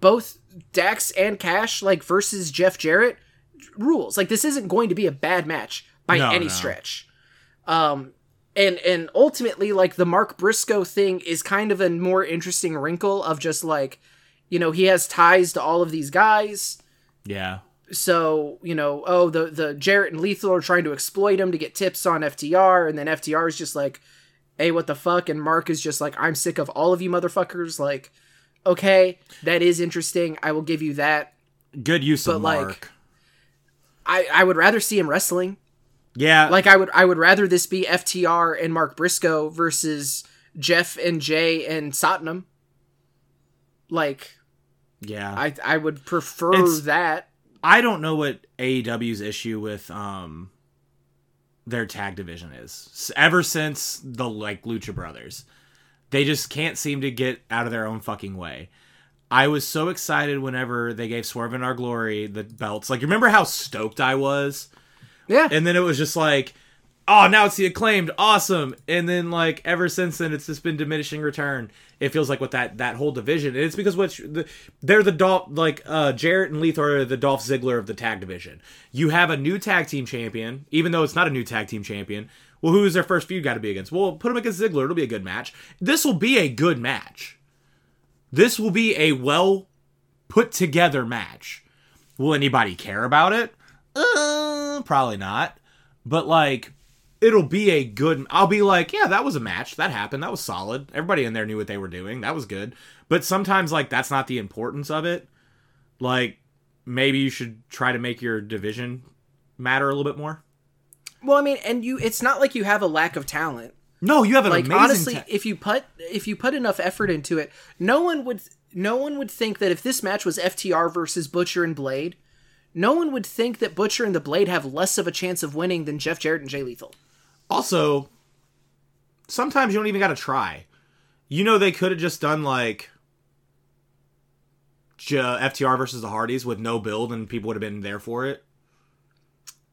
Both dax and cash like versus jeff jarrett rules. Like this isn't going to be a bad match by No, any no. stretch. Um and and ultimately like the mark briscoe thing is kind of a more interesting wrinkle of just like you know he has ties to all of these guys. Yeah. So you know oh the the jarrett and lethal are trying to exploit him to get tips on ftr and then ftr is just like hey what the fuck and mark is just like i'm sick of all of you motherfuckers like okay that is interesting i will give you that Good use of But, like, Mark. i i would rather see him wrestling yeah. like I would I would rather this be FTR and Mark Briscoe versus Jeff and Jay and Satnam. Like yeah. I I would prefer It's- that. I don't know what AEW's issue with um their tag division is. Ever since the like Lucha Brothers, they just can't seem to get out of their own fucking way. I was so excited whenever they gave Swerve In Our Glory the belts. Like, remember how stoked I was? Yeah. And then it was just like, oh, now it's the acclaimed, awesome. And then like ever since then, it's just been diminishing return. It feels like with that that whole division, and it's because which the, they're the Dolph like uh, Jarrett and Lethal are the Dolph Ziggler of the tag division. You have a new tag team champion, even though it's not a new tag team champion. Well, who is their first feud got to be against? Well, put them against Ziggler. It'll be a good match. This will be a good match. This will be a well put together match. Will anybody care about it? Uh, probably not. But like it'll be a good I'll be like, yeah, that was a match. That happened. That was solid. Everybody in there knew what they were doing. That was good. But sometimes like that's not the importance of it. Like maybe you should try to make your division matter a little bit more. Well, I mean, and you it's not like you have a lack of talent. No, you have an amazing. like honestly, ta- if you put if you put enough effort into it, no one would no one would think that if this match was FTR versus Butcher and Blade, no one would think that Butcher and the Blade have less of a chance of winning than Jeff Jarrett and Jay Lethal. Also, sometimes you don't even got to try. You know, they could have just done like J- FTR versus the Hardys with no build, and people would have been there for it.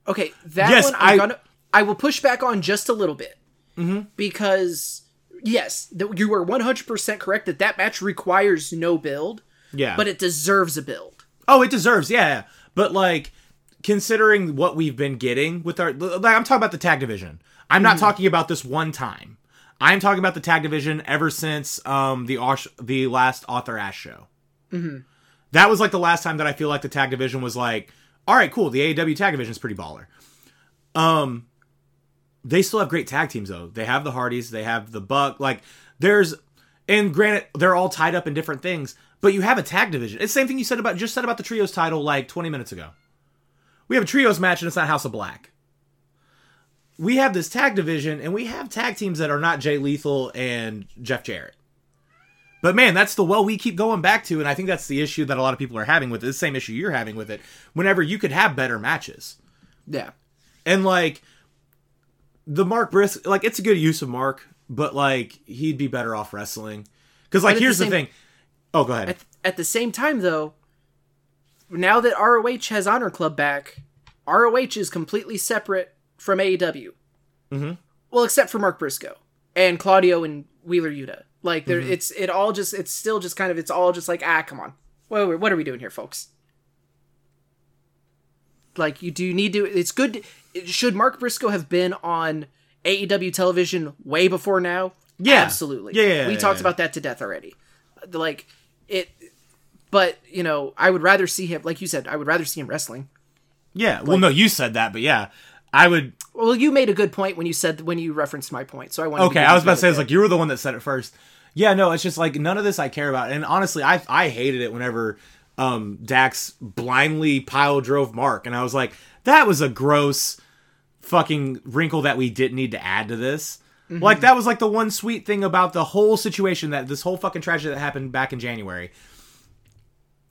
Okay, that yes, one I'm I... gonna. I will push back on just a little bit mm-hmm. because yes, you were 100% correct that that match requires no build. Yeah, but it deserves a build. Oh, it deserves, yeah. But like, considering what we've been getting with our, like, I'm talking about the tag division. I'm not mm-hmm. talking about this one time. I'm talking about the tag division ever since um, the the last Arthur Ashe show. Mm-hmm. That was like the last time that I feel like the tag division was like, all right, cool. The AEW tag division is pretty baller. Um, they still have great tag teams though. They have the Hardys, they have the Buck. Like there's, and granted, they're all tied up in different things, but you have a tag division. It's the same thing you said about just said about the trios title like 20 minutes ago. We have a trios match and it's not House of Black we have this tag division and we have tag teams that are not Jay Lethal and Jeff Jarrett. But man, that's the well we keep going back to, and I think that's the issue that a lot of people are having with it. The same issue you're having with it. Whenever you could have better matches, yeah, and like the Mark Briscoe, like it's a good use of Mark, but like he'd be better off wrestling. Because like here's the, same, the, thing. Oh, go ahead. At, at the same time, though, now that ROH has Honor Club back, ROH is completely separate from AEW. Mm-hmm. Well, except for Mark Briscoe and Claudio and Wheeler Yuta. Like there, mm-hmm. it's it all just it's still just kind of it's all just like ah come on, what what are we doing here, folks? Like you do need to. It's good. Should Mark Briscoe have been on AEW television way before now? Yeah, absolutely. Yeah, yeah we yeah, talked yeah. about that to death already. Like it, but you know, I would rather see him. Like you said, I would rather see him wrestling. Yeah. Like, well, no, you said that, but yeah, I would. Well, you made a good point when you said when you referenced my point, so I wanted. Okay, I was about to say it's like you were the one that said it first. Yeah, no, it's just like none of this I care about, and honestly, I I hated it whenever um, Dax blindly pile drove Mark, and I was like, that was a gross fucking wrinkle that we didn't need to add to this. Mm-hmm. Like that was like the one sweet thing about the whole situation that this whole fucking tragedy that happened back in January.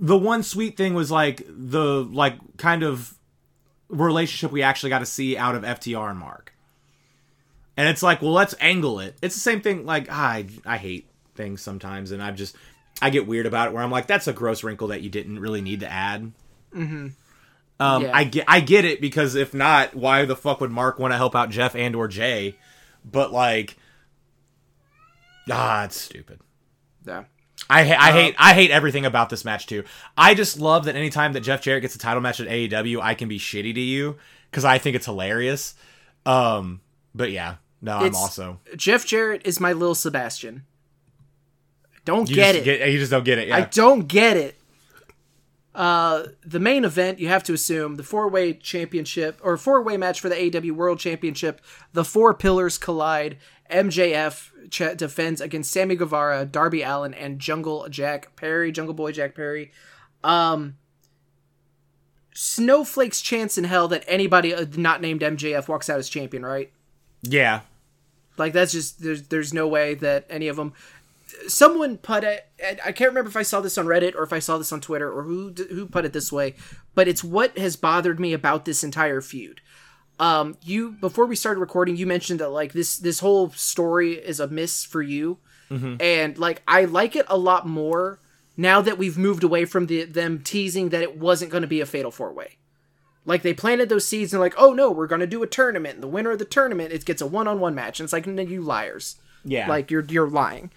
The one sweet thing was like the like kind of relationship we actually got to see out of FTR and Mark. And it's like, well, let's angle it. It's the same thing. Like, I I hate things sometimes, and I just I get weird about it. Where I'm like, that's a gross wrinkle that you didn't really need to add. Mm-hmm. Um, yeah. I get I get it because if not, why the fuck would Mark want to help out Jeff and or Jay? But like, ah, it's stupid. Yeah. I, ha- I hate I hate everything about this match too. I just love that anytime that Jeff Jarrett gets a title match at AEW, I can be shitty to you because I think it's hilarious. Um, but yeah, no, I'm also Jeff Jarrett is my little Sebastian. Don't get it. Get, you just don't get it. Yeah. I don't get it. Uh, the main event, you have to assume the four way championship or four way match for the AEW World Championship. The four pillars collide. MJF defends against Sammy Guevara, Darby Allin, and Jungle Jack Perry, Jungle Boy Jack Perry. Um, snowflake's chance in hell that anybody uh, not named MJF walks out as champion, right? Yeah. Like that's just there's there's no way that any of them. someone put it i can't remember if i saw this on reddit or if i saw this on twitter or who who put it this way but it's what has bothered me about this entire feud um you before we started recording you mentioned that like this this whole story is a miss for you. Mm-hmm. and like i like it a lot more now that we've moved away from the them teasing that it wasn't going to be a fatal four way. Like they planted those seeds and like oh no we're going to do a tournament. And the winner of the tournament it gets a one-on-one match. And it's like no, you liars. Yeah. Like you're you're lying.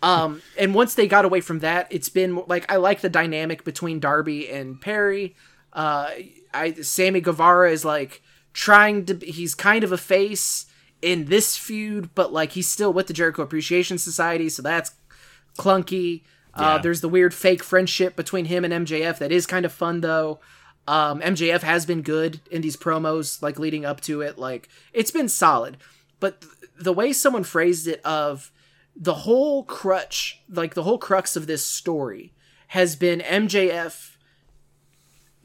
Um, and once they got away from that, it's been like I like the dynamic between Darby and Perry. Uh, I Sammy Guevara is like trying to. He's kind of a face in this feud, but like he's still with the Jericho Appreciation Society, so that's clunky. Uh, yeah. Uh, there's the weird fake friendship between him and MJF that is kind of fun though. Um, MJF has been good in these promos, like leading up to it. Like it's been solid, but th- the way someone phrased it of the whole crutch, like the whole crux of this story, has been MJF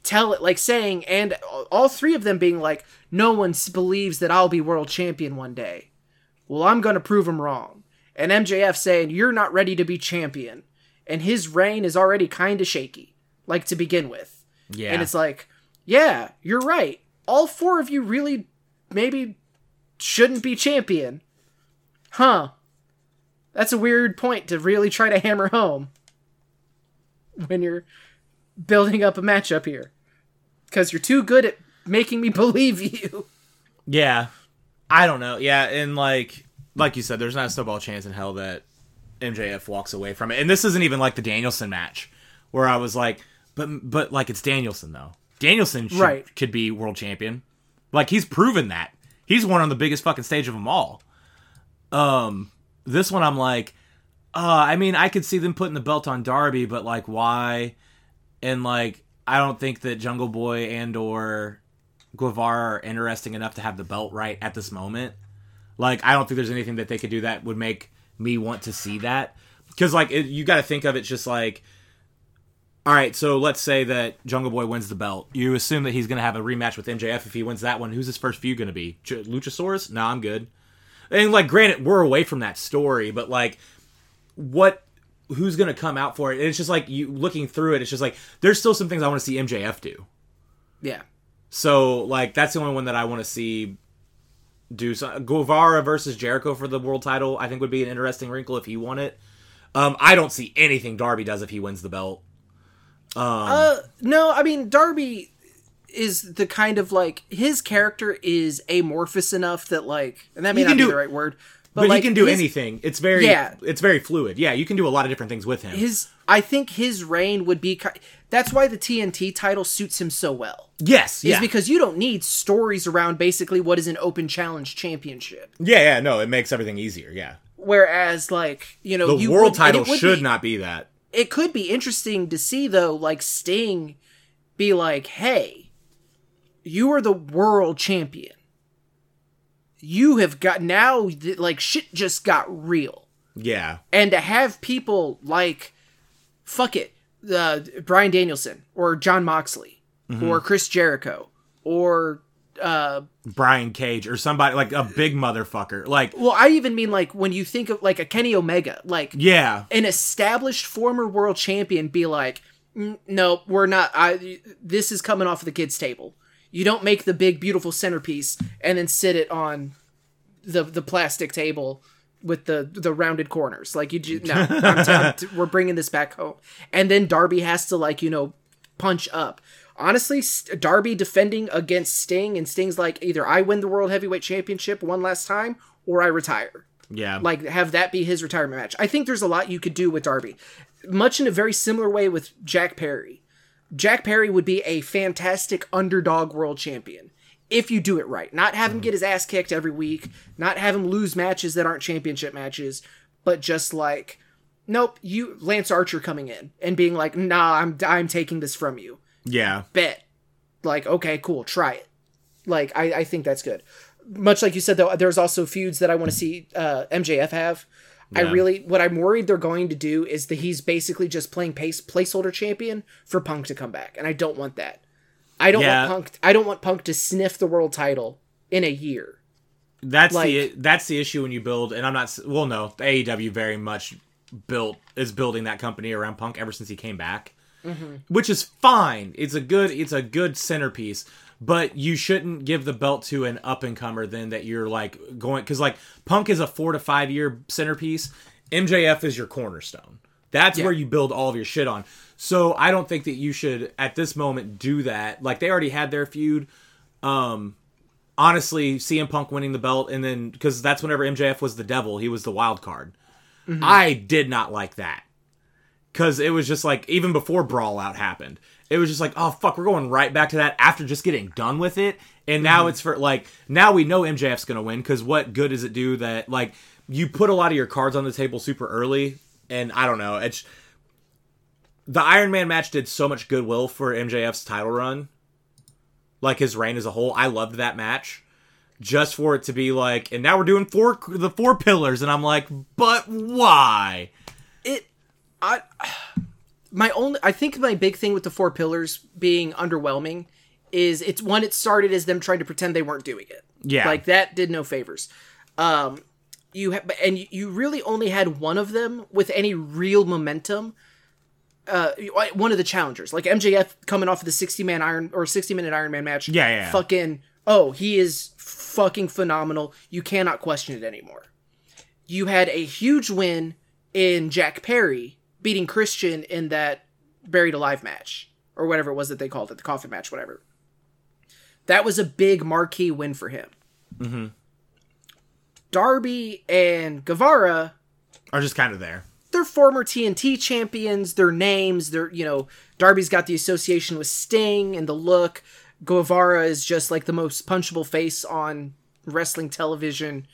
tell it like saying, and all three of them being like, no one believes that I'll be world champion one day. Well, I'm gonna prove them wrong. And MJF saying, you're not ready to be champion, and his reign is already kind of shaky, like to begin with. Yeah, and it's like, yeah, you're right. All four of you really maybe shouldn't be champion, huh? That's a weird point to really try to hammer home when you're building up a matchup here. Because you're too good at making me believe you. Yeah. I don't know. Yeah, and like like you said, there's not a snowball chance in hell that MJF walks away from it. And this isn't even like the Danielson match where I was like, but but like it's Danielson though. Danielson should, right. could be world champion. Like he's proven that. He's won on the biggest fucking stage of them all. Um this one, I'm like, uh, I mean, I could see them putting the belt on Darby, but like, why? And like, I don't think that Jungle Boy and or Guevara are interesting enough to have the belt right at this moment. Like, I don't think there's anything that they could do that would make me want to see that. Because like, it, you got to think of it just like. All right, so let's say that Jungle Boy wins the belt. You assume that he's going to have a rematch with MJF if he wins that one. Who's his first feud going to be? Luchasaurus? No, I'm good and like granted we're away from that story but like what who's gonna come out for it. And it's just like you looking through it it's just like there's still some things i want to see mjf do. Yeah. So like that's the only one that i want to see do so guevara versus jericho for the world title i think would be an interesting wrinkle if he won it. Um i don't see anything darby does if he wins the belt. Um uh no i mean darby is the kind of like his character is amorphous enough that like and that may not be the right word but, but like, he can do his, anything. It's very yeah. it's very fluid. Yeah you can do a lot of different things with him. His i think his reign would be that's why the tnt title suits him so well. Yes is yeah. because you don't need stories around basically what is an open challenge championship. Yeah yeah no it makes everything easier yeah. Whereas like you know the world would, title should be, not be that. It could be interesting to see though like sting be like hey you are the world champion. You have got now like shit just got real. Yeah. And to have people like fuck it, uh, Bryan Danielson or Jon Moxley mm-hmm. or Chris Jericho or uh, Brian Cage or somebody like a big motherfucker. Like, well, I even mean like when you think of like a Kenny Omega, like yeah, an established former world champion, be like, no, we're not. I this is coming off the kids' table. You don't make the big beautiful centerpiece and then sit it on the the plastic table with the the rounded corners. Like you do, no, I'm t- I'm t- we're bringing this back home. And then Darby has to like you know punch up. Honestly, Darby defending against Sting and Sting's like either I win the world heavyweight championship one last time or I retire. Yeah. Like have that be his retirement match. I think there's a lot you could do with Darby. Much in a very similar way with Jack Perry. Jack Perry would be a fantastic underdog world champion if you do it right. Not have him mm-hmm. get his ass kicked every week, not have him lose matches that aren't championship matches, but just like nope, you Lance Archer coming in and being like, "Nah, I'm I'm taking this from you." Yeah. Bet. Like, okay, cool, try it. Like I I think that's good. Much like you said though, there's also feuds that I want to see uh, MJF have yeah. I really what I'm worried they're going to do is that he's basically just playing pace placeholder champion for Punk to come back, and I don't want that. I don't yeah. want Punk. I don't want Punk to sniff the world title in a year. That's like, the that's the issue when you build, and I'm not. Well, no, AEW very much built is building that company around Punk ever since he came back, mm-hmm. which is fine. It's a good it's a good centerpiece, but you shouldn't give the belt to an up and comer then that you're like going because like Punk is a four to five year centerpiece. MJF is your cornerstone. That's yeah. where you build all of your shit on. So I don't think that you should at this moment do that. Like they already had their feud. Um, honestly, CM Punk winning the belt and then because that's whenever MJF was the devil, he was the wild card. Mm-hmm. I did not like that because it was just like even before Brawl Out happened, it was just like oh fuck, we're going right back to that after just getting done with it, and now mm-hmm. it's for like now we know MJF's gonna win because what good does it do that like you put a lot of your cards on the table super early, and I don't know it's the Iron Man match did so much goodwill for MJF's title run, like his reign as a whole. I loved that match just for it to be like, and now we're doing four the four pillars, and I'm like, but why? It, I, my only, I think my big thing with the four pillars being underwhelming is it's one. It started as them trying to pretend they weren't doing it. Yeah, like that did no favors. Um, you ha- and you really only had one of them with any real momentum. Uh, one of the challengers, like MJF coming off of the sixty man Iron or sixty minute Iron Man match. Yeah, yeah. Fucking oh, he is fucking phenomenal. You cannot question it anymore. You had a huge win in Jack Perry beating Christian in that buried alive match or whatever it was that they called it, the coffin match, whatever. That was a big marquee win for him. Mm-hmm. Darby and Guevara are just kind of there. They're former TNT champions. Their names, they're you know, Darby's got the association with Sting and the look. Guevara is just like the most punchable face on wrestling television.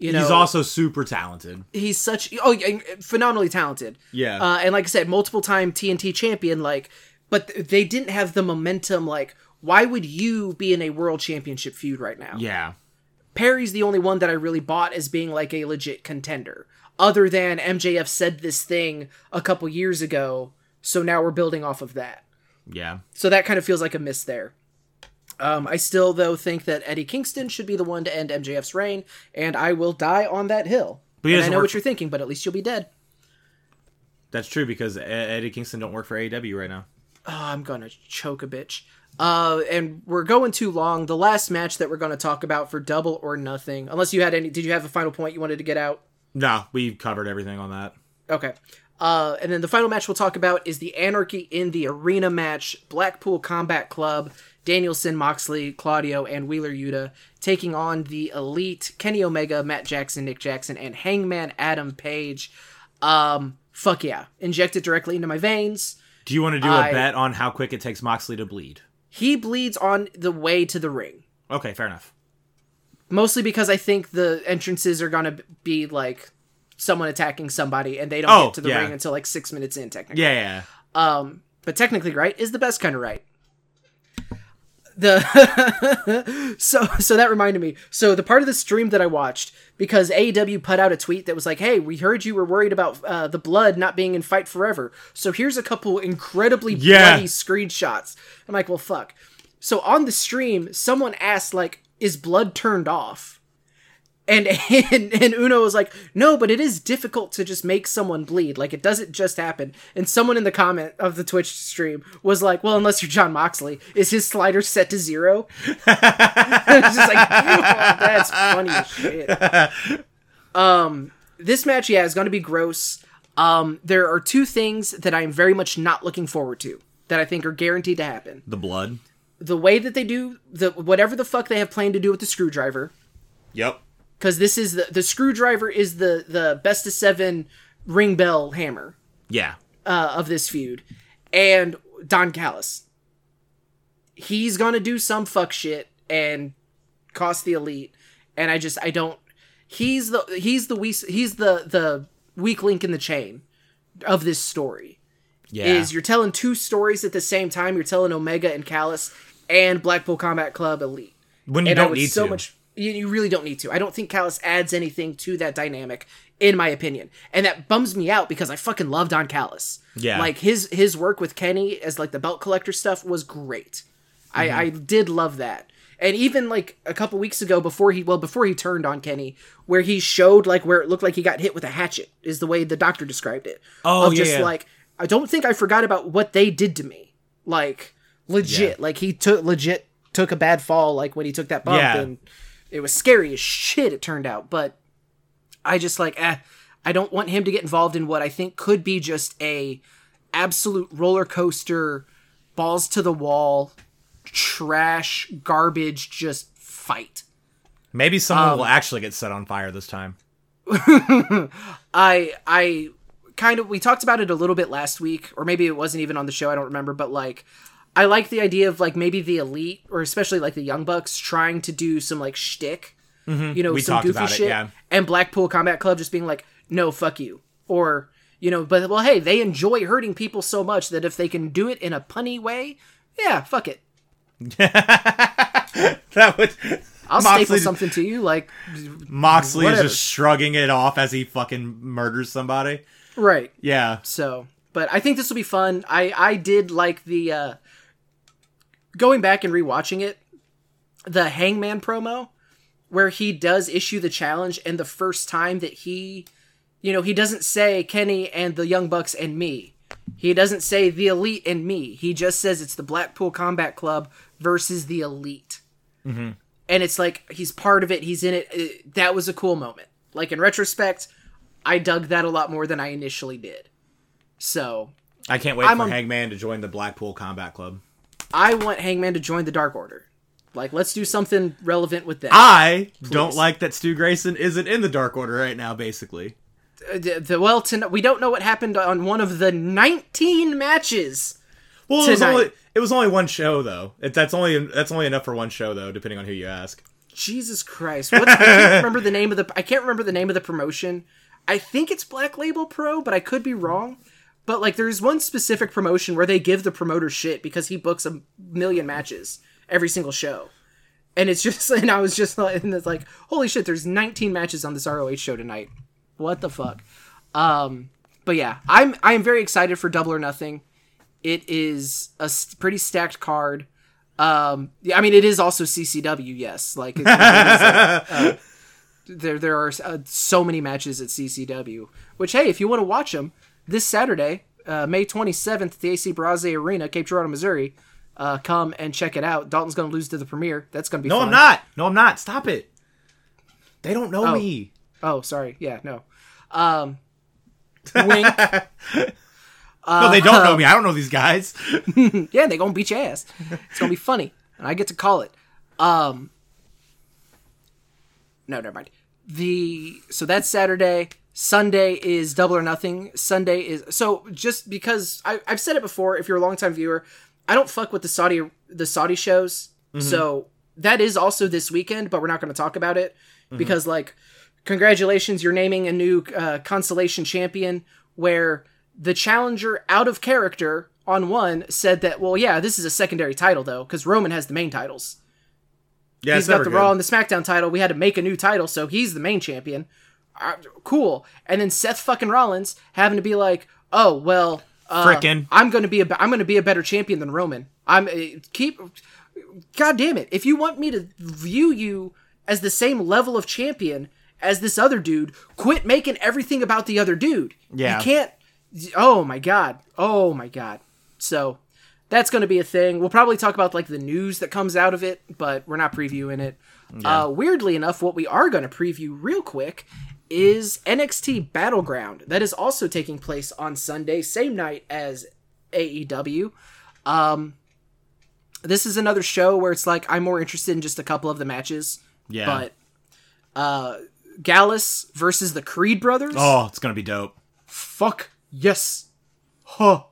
You know, he's also super talented. He's such oh phenomenally talented. Yeah, uh, and like I said, multiple time TNT champion. Like, but they didn't have the momentum. Like, why would you be in a world championship feud right now? Yeah, Perry's the only one that I really bought as being like a legit contender. Other than MJF said this thing a couple years ago, so now we're building off of that. Yeah. So that kind of feels like a miss there. Um, I still, though, think that Eddie Kingston should be the one to end MJF's reign, and I will die on that hill. But I know what you're thinking, but at least you'll be dead. That's true because Eddie Kingston don't work for AEW right now. Oh, I'm gonna choke a bitch. Uh, and we're going too long. The last match that we're going to talk about for Double or Nothing, unless you had any, did you have a final point you wanted to get out? No, we covered everything on that. Okay. Uh, and then the final match we'll talk about is the Anarchy in the Arena match. Blackpool Combat Club Danielson, Moxley, Claudio, and Wheeler Yuta taking on the Elite, Kenny Omega, Matt Jackson, Nick Jackson, and Hangman Adam Page. Um, fuck yeah. Inject it directly into my veins. Do you want to do I, a bet on how quick it takes Moxley to bleed? He bleeds on the way to the ring. Okay, fair enough. Mostly because I think the entrances are going to be like someone attacking somebody and they don't oh, get to the yeah. ring until like six minutes in, technically. Yeah, yeah. Um, but technically, right is the best kind of right the so so that reminded me. So the part of the stream that I watched because AEW put out a tweet that was like, "Hey, we heard you were worried about uh, the blood not being in Fight Forever. So here's a couple incredibly yeah. bloody screenshots." I'm like, "Well, fuck." So on the stream, someone asked like, "Is blood turned off?" And, and and Uno was like, no, but it is difficult to just make someone bleed. Like it doesn't just happen. And someone in the comment of the Twitch stream was like, well, unless you're Jon Moxley, is his slider set to zero? it's just like, oh, that's funny as shit. Um, this match, yeah, is going to be gross. Um, there are two things that I'm very much not looking forward to that I think are guaranteed to happen. The blood. The way that they do the whatever the fuck they have planned to do with the screwdriver. Yep because this is the the screwdriver is the the best of seven ring bell hammer. Yeah. Uh, of this feud, and Don Callis. He's gonna do some fuck shit and cost the elite, and I just I don't. He's the he's the we he's the the weak link in the chain of this story. Yeah. Is you're telling two stories at the same time. You're telling Omega and Callis and Blackpool Combat Club Elite. When you and don't need so to. much you, you really don't need to. I don't think Callis adds anything to that dynamic, in my opinion, and that bums me out because I fucking love Don Callis. Yeah, like his his work with Kenny as like the belt collector stuff was great. Mm-hmm. I I did love that, and even like a couple weeks ago before he well before he turned on Kenny, where he showed like where it looked like he got hit with a hatchet is the way the doctor described it. Oh of yeah, just yeah. like I don't think I forgot about what they did to me. Like legit, Yeah. like he took legit took a bad fall like when he took that bump Yeah. and it was scary as shit it turned out, but I just like eh, I don't want him to get involved in what I think could be just a absolute roller coaster, balls to the wall, trash, garbage, just fight. Maybe someone Um, will actually get set on fire this time. I I kind of we talked about it a little bit last week, or maybe it wasn't even on the show. I don't remember, but like. I like the idea of like maybe the elite or especially like the young bucks trying to do some like shtick, you know, Mm-hmm. We some goofy about it, shit, yeah. and Blackpool Combat Club just being like, "No, fuck you," or you know, but well, hey, they enjoy hurting people so much that if they can do it in a punny way, yeah, fuck it, That would I'll Moxley, staple something to you, like Moxley is just shrugging it off as he fucking murders somebody. right. Yeah. So, but I think this will be fun. I I did like the uh going back and rewatching it, the Hangman promo where he does issue the challenge and the first time that he you know, he doesn't say Kenny and the Young Bucks and me. He doesn't say the Elite and me. He just says it's the Blackpool Combat Club versus the Elite. Mm-hmm. And it's like he's part of it. He's in it. It- That was a cool moment. Like in retrospect, I dug that a lot more than I initially did. So I can't wait I'm for on- Hangman to join the Blackpool Combat Club. I want Hangman to join the Dark Order. Like, let's do something relevant with that. I don't like that Stu Grayson isn't in the Dark Order right now, basically. Uh, the, the- well, to, we don't know what happened on one of the 19 matches. Well, it was only it was only one show though. It, that's only that's only enough for one show though, depending on who you ask. Jesus Christ! What, I can't remember the name of the. I can't remember the name of the promotion. I think it's Black Label Pro, but I could be wrong. But like, there's one specific promotion where they give the promoter shit because he books a million matches every single show, and it's just. And I was just like, and it's like, holy shit! There's 19 matches on this ROH show tonight. What the fuck? Um, but yeah, I'm I'm very excited for Double or Nothing. It is a pretty stacked card. Um, yeah, I mean, it is also CCW. Yes, like it, it is, uh, uh, there there are uh, so many matches at CCW. Which hey, if you want to watch them this Saturday, uh, May 27th, at the AC Brase Arena, Cape Girardeau, Missouri. Uh, come and check it out. Dalton's gonna lose to the premiere. That's gonna be No, fun. I'm not. No, I'm not. Stop it. They don't know me. Oh, sorry. Yeah, no. Um, wink. no, they don't know me. I don't know these guys. yeah, they're gonna beat your ass. It's gonna be funny, and I get to call it. Um, no, never mind. The so that's Saturday. Sunday is Double or Nothing. Sunday is so just because I, I've said it before. If you're a longtime viewer, I don't fuck with the Saudi the Saudi shows. So that is also this weekend, but we're not going to talk about it because like, congratulations, you're naming a new uh, consolation champion where the challenger out of character on one said that well yeah this is a secondary title though because Roman has the main titles. Yeah, He's got the good. Raw and the SmackDown title. We had to make a new title, so he's the main champion. Uh, cool. And then Seth fucking Rollins having to be like, "Oh well, uh, Frickin'. I'm going to be a I'm to be a better champion than Roman. I'm uh, keep. God damn it! If you want me to view you as the same level of champion as this other dude, quit making everything about the other dude. Yeah. you can't. Oh my god. Oh my god. So that's going to be a thing. We'll probably talk about like the news that comes out of it, but we're not previewing it. Uh, weirdly enough, what we are going to preview real quick is NXT Battleground. That is also taking place on Sunday, same night as AEW. Um, this is another show where it's like I'm more interested in just a couple of the matches. Yeah. But uh, Gallus versus the Creed brothers. oh, it's gonna be dope. Fuck yes. Huh.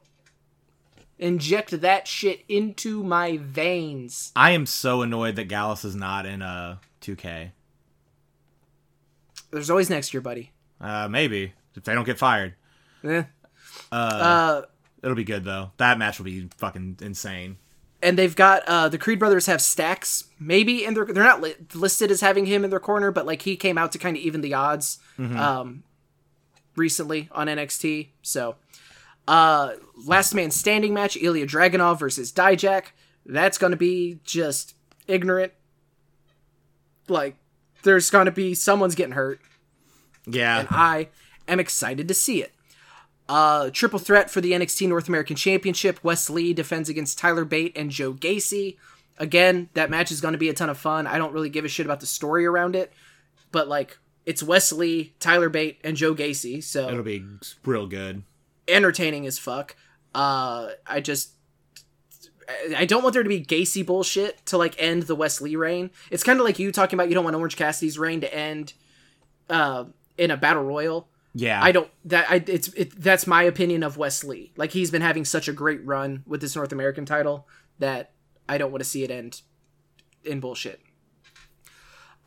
Inject that shit into my veins. I am so annoyed that Gallus is not in uh 2K. There's always next year, buddy. Uh, maybe if they don't get fired, Eh. Uh, it'll be good though. That match will be fucking insane. and they've got uh, the Creed brothers have stacks. Maybe in their they're not li- listed as having him in their corner, but like he came out to kind of even the odds um, recently on NXT. So, uh, last man standing match: Ilja Dragunov versus Dijak. That's going to be just ignorant like there's gonna be someone's getting hurt. Yeah. And I am excited to see it. Uh, triple threat for the NXT North American Championship. Wes Lee defends against Tyler Bate and Joe Gacy. Again, that match is going to be a ton of fun. I don't really give a shit about the story around it, but like it's Wes Lee, Tyler Bate, and Joe Gacy, so it'll be real good, entertaining as fuck. Uh, I just I don't want there to be Gacy bullshit to like end the Wes Lee reign. It's kind of like you talking about you don't want Orange Cassidy's reign to end uh, in a battle royal. Yeah, I don't. That I it's it. That's my opinion of Wes Lee. Like he's been having such a great run with this North American title that I don't want to see it end in bullshit.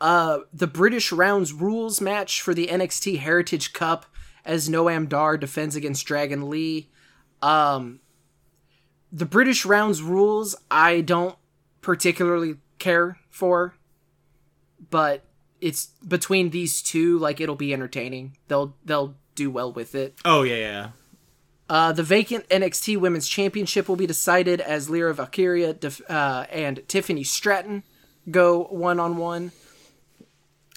Uh, the British Rounds Rules match for the NXT Heritage Cup as Noam Dar defends against Dragon Lee. Um, the British Rounds Rules I don't particularly care for, but it's between these two, like it'll be entertaining. They'll they'll do well with it. Oh yeah, yeah. Uh, the vacant NXT Women's Championship will be decided as Lyra Valkyria def- uh, and Tiffany Stratton go one on one.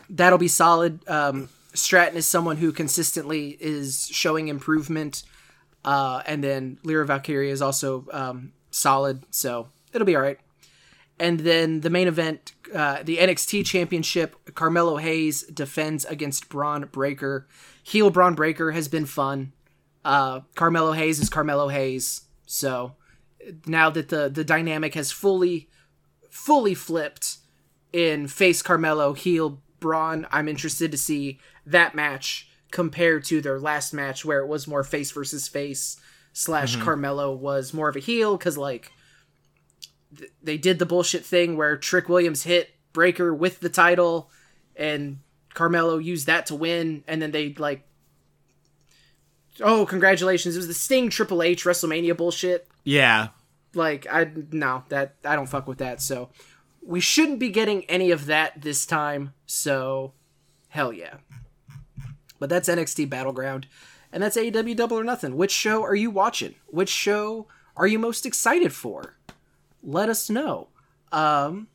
That'll be solid. Um, Stratton is someone who consistently is showing improvement, uh, and then Lyra Valkyria is also um, solid, so it'll be all right. And then the main event, uh, the NXT Championship, Carmelo Hayes defends against Bron Breakker. Heel Bron Breakker has been fun. Uh, Carmelo Hayes is Carmelo Hayes. So now that the the dynamic has fully fully flipped in face Carmelo, heel Bron, I'm interested to see that match compared to their last match where it was more face versus face slash mm-hmm. Carmelo was more of a heel because like they did the bullshit thing where Trick Williams hit Breakker with the title and Carmelo used that to win and then they like oh congratulations it was the Sting Triple H WrestleMania bullshit. Yeah. Like I no that I don't fuck with that so we shouldn't be getting any of that this time so hell yeah. But that's NXT Battleground and that's AEW Double or Nothing. Which show are you watching? Which show are you most excited for? let us know. Um,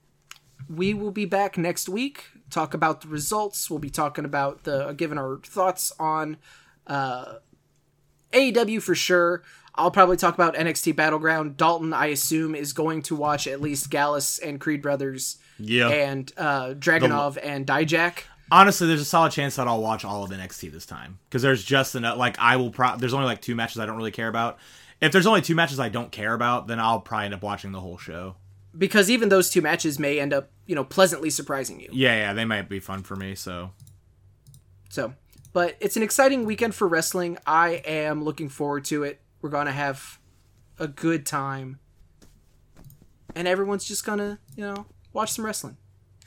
we will be back next week. Talk about the results. We'll be talking about the giving our thoughts on uh, AEW for sure. I'll probably talk about NXT Battleground. Dalton, I assume, is going to watch at least Gallus and Creed Brothers. Yeah. And uh, Dragunov the... and Dijak. Honestly, there's a solid chance that I'll watch all of NXT this time because there's just enough. Like I will. Pro- there's only like two matches I don't really care about, if there's only two matches I don't care about, then I'll probably end up watching the whole show. Because even those two matches may end up, you know, pleasantly surprising you. Yeah, yeah, they might be fun for me, so. So, but it's an exciting weekend for wrestling. I am looking forward to it. We're going to have a good time. And everyone's just going to, you know, watch some wrestling.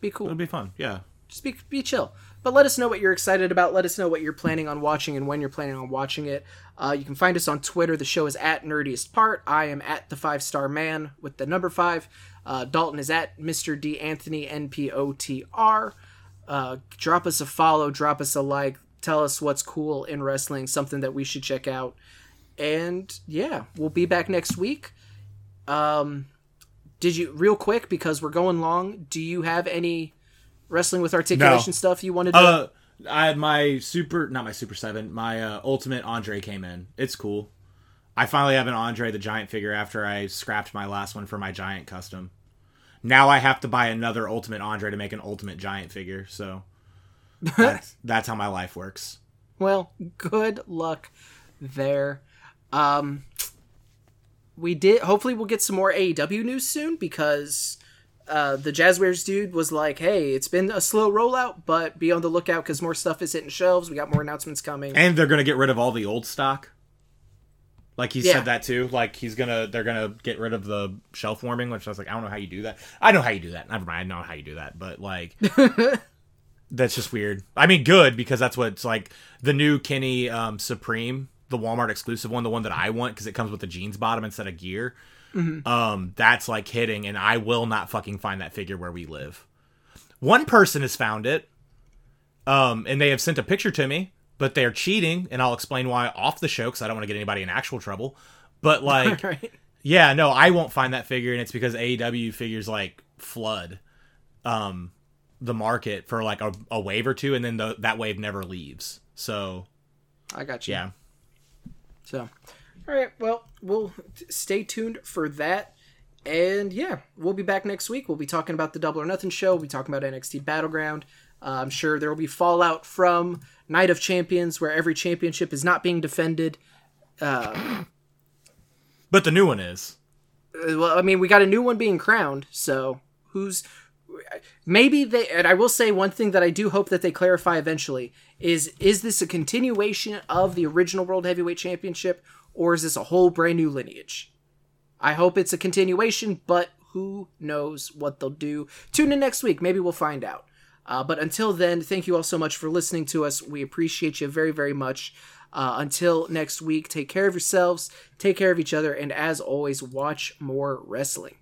Be cool. It'll be fun. Yeah. Just be be chill. But let us know what you're excited about. Let us know what you're planning on watching and when you're planning on watching it. Uh, you can find us on Twitter. The show is at Nerdiest Part. I am at the Five Star Man with the number five. Uh, Dalton is at Mr. D Anthony NPOTR. Uh, drop us a follow. Drop us a like. Tell us what's cool in wrestling. Something that we should check out. And yeah, we'll be back next week. Um, did you real quick because we're going long? Do you have any? Wrestling with articulation no. stuff you wanted to? Uh, I had my super, not my super seven, my uh, ultimate Andre came in. It's cool. I finally have an Andre the Giant figure after I scrapped my last one for my Giant custom. Now I have to buy another Ultimate Andre to make an Ultimate Giant figure. So that's, that's how my life works. Well, good luck there. Um, we did. Hopefully, we'll get some more AEW news soon because uh, the Jazwares dude was like, "Hey, it's been a slow rollout, but be on the lookout because more stuff is hitting shelves. We got more announcements coming, and they're gonna get rid of all the old stock." Like he yeah. said that too. Like he's gonna, they're gonna get rid of the shelf warming, which I was like, I don't know how you do that. I know how you do that. Never mind, I know how you do that, but like, that's just weird. I mean, good because that's what's like. The new Kenny um, Supreme, the Walmart exclusive one, the one that I want because it comes with the jeans bottom instead of gear mm-hmm. um, that's like hitting, and I will not fucking find that figure where we live. One person has found it, um, and they have sent a picture to me, but they're cheating, and I'll explain why off the show because I don't want to get anybody in actual trouble. But like, right. yeah, no, I won't find that figure, and it's because AEW figures like flood. Um, the market for like a, a wave or two, and then the, that wave never leaves. So, I got you. Yeah. So, all right. Well, we'll stay tuned for that. And yeah, we'll be back next week. We'll be talking about the Double or Nothing show. We'll be talking about NXT Battleground. Uh, I'm sure there will be fallout from Night of Champions, where every championship is not being defended. Uh, but the new one is. Uh, well, I mean, we got a new one being crowned, so who's maybe they and I will say one thing that I do hope that they clarify eventually is is this a continuation of the original World Heavyweight Championship or is this a whole brand new lineage? I hope it's a continuation, but who knows what they'll do. Tune in next week, maybe we'll find out. Uh, but until then, thank you all so much for listening to us. We appreciate you very, very much. Uh, until next week, take care of yourselves, take care of each other, and as always, watch more wrestling.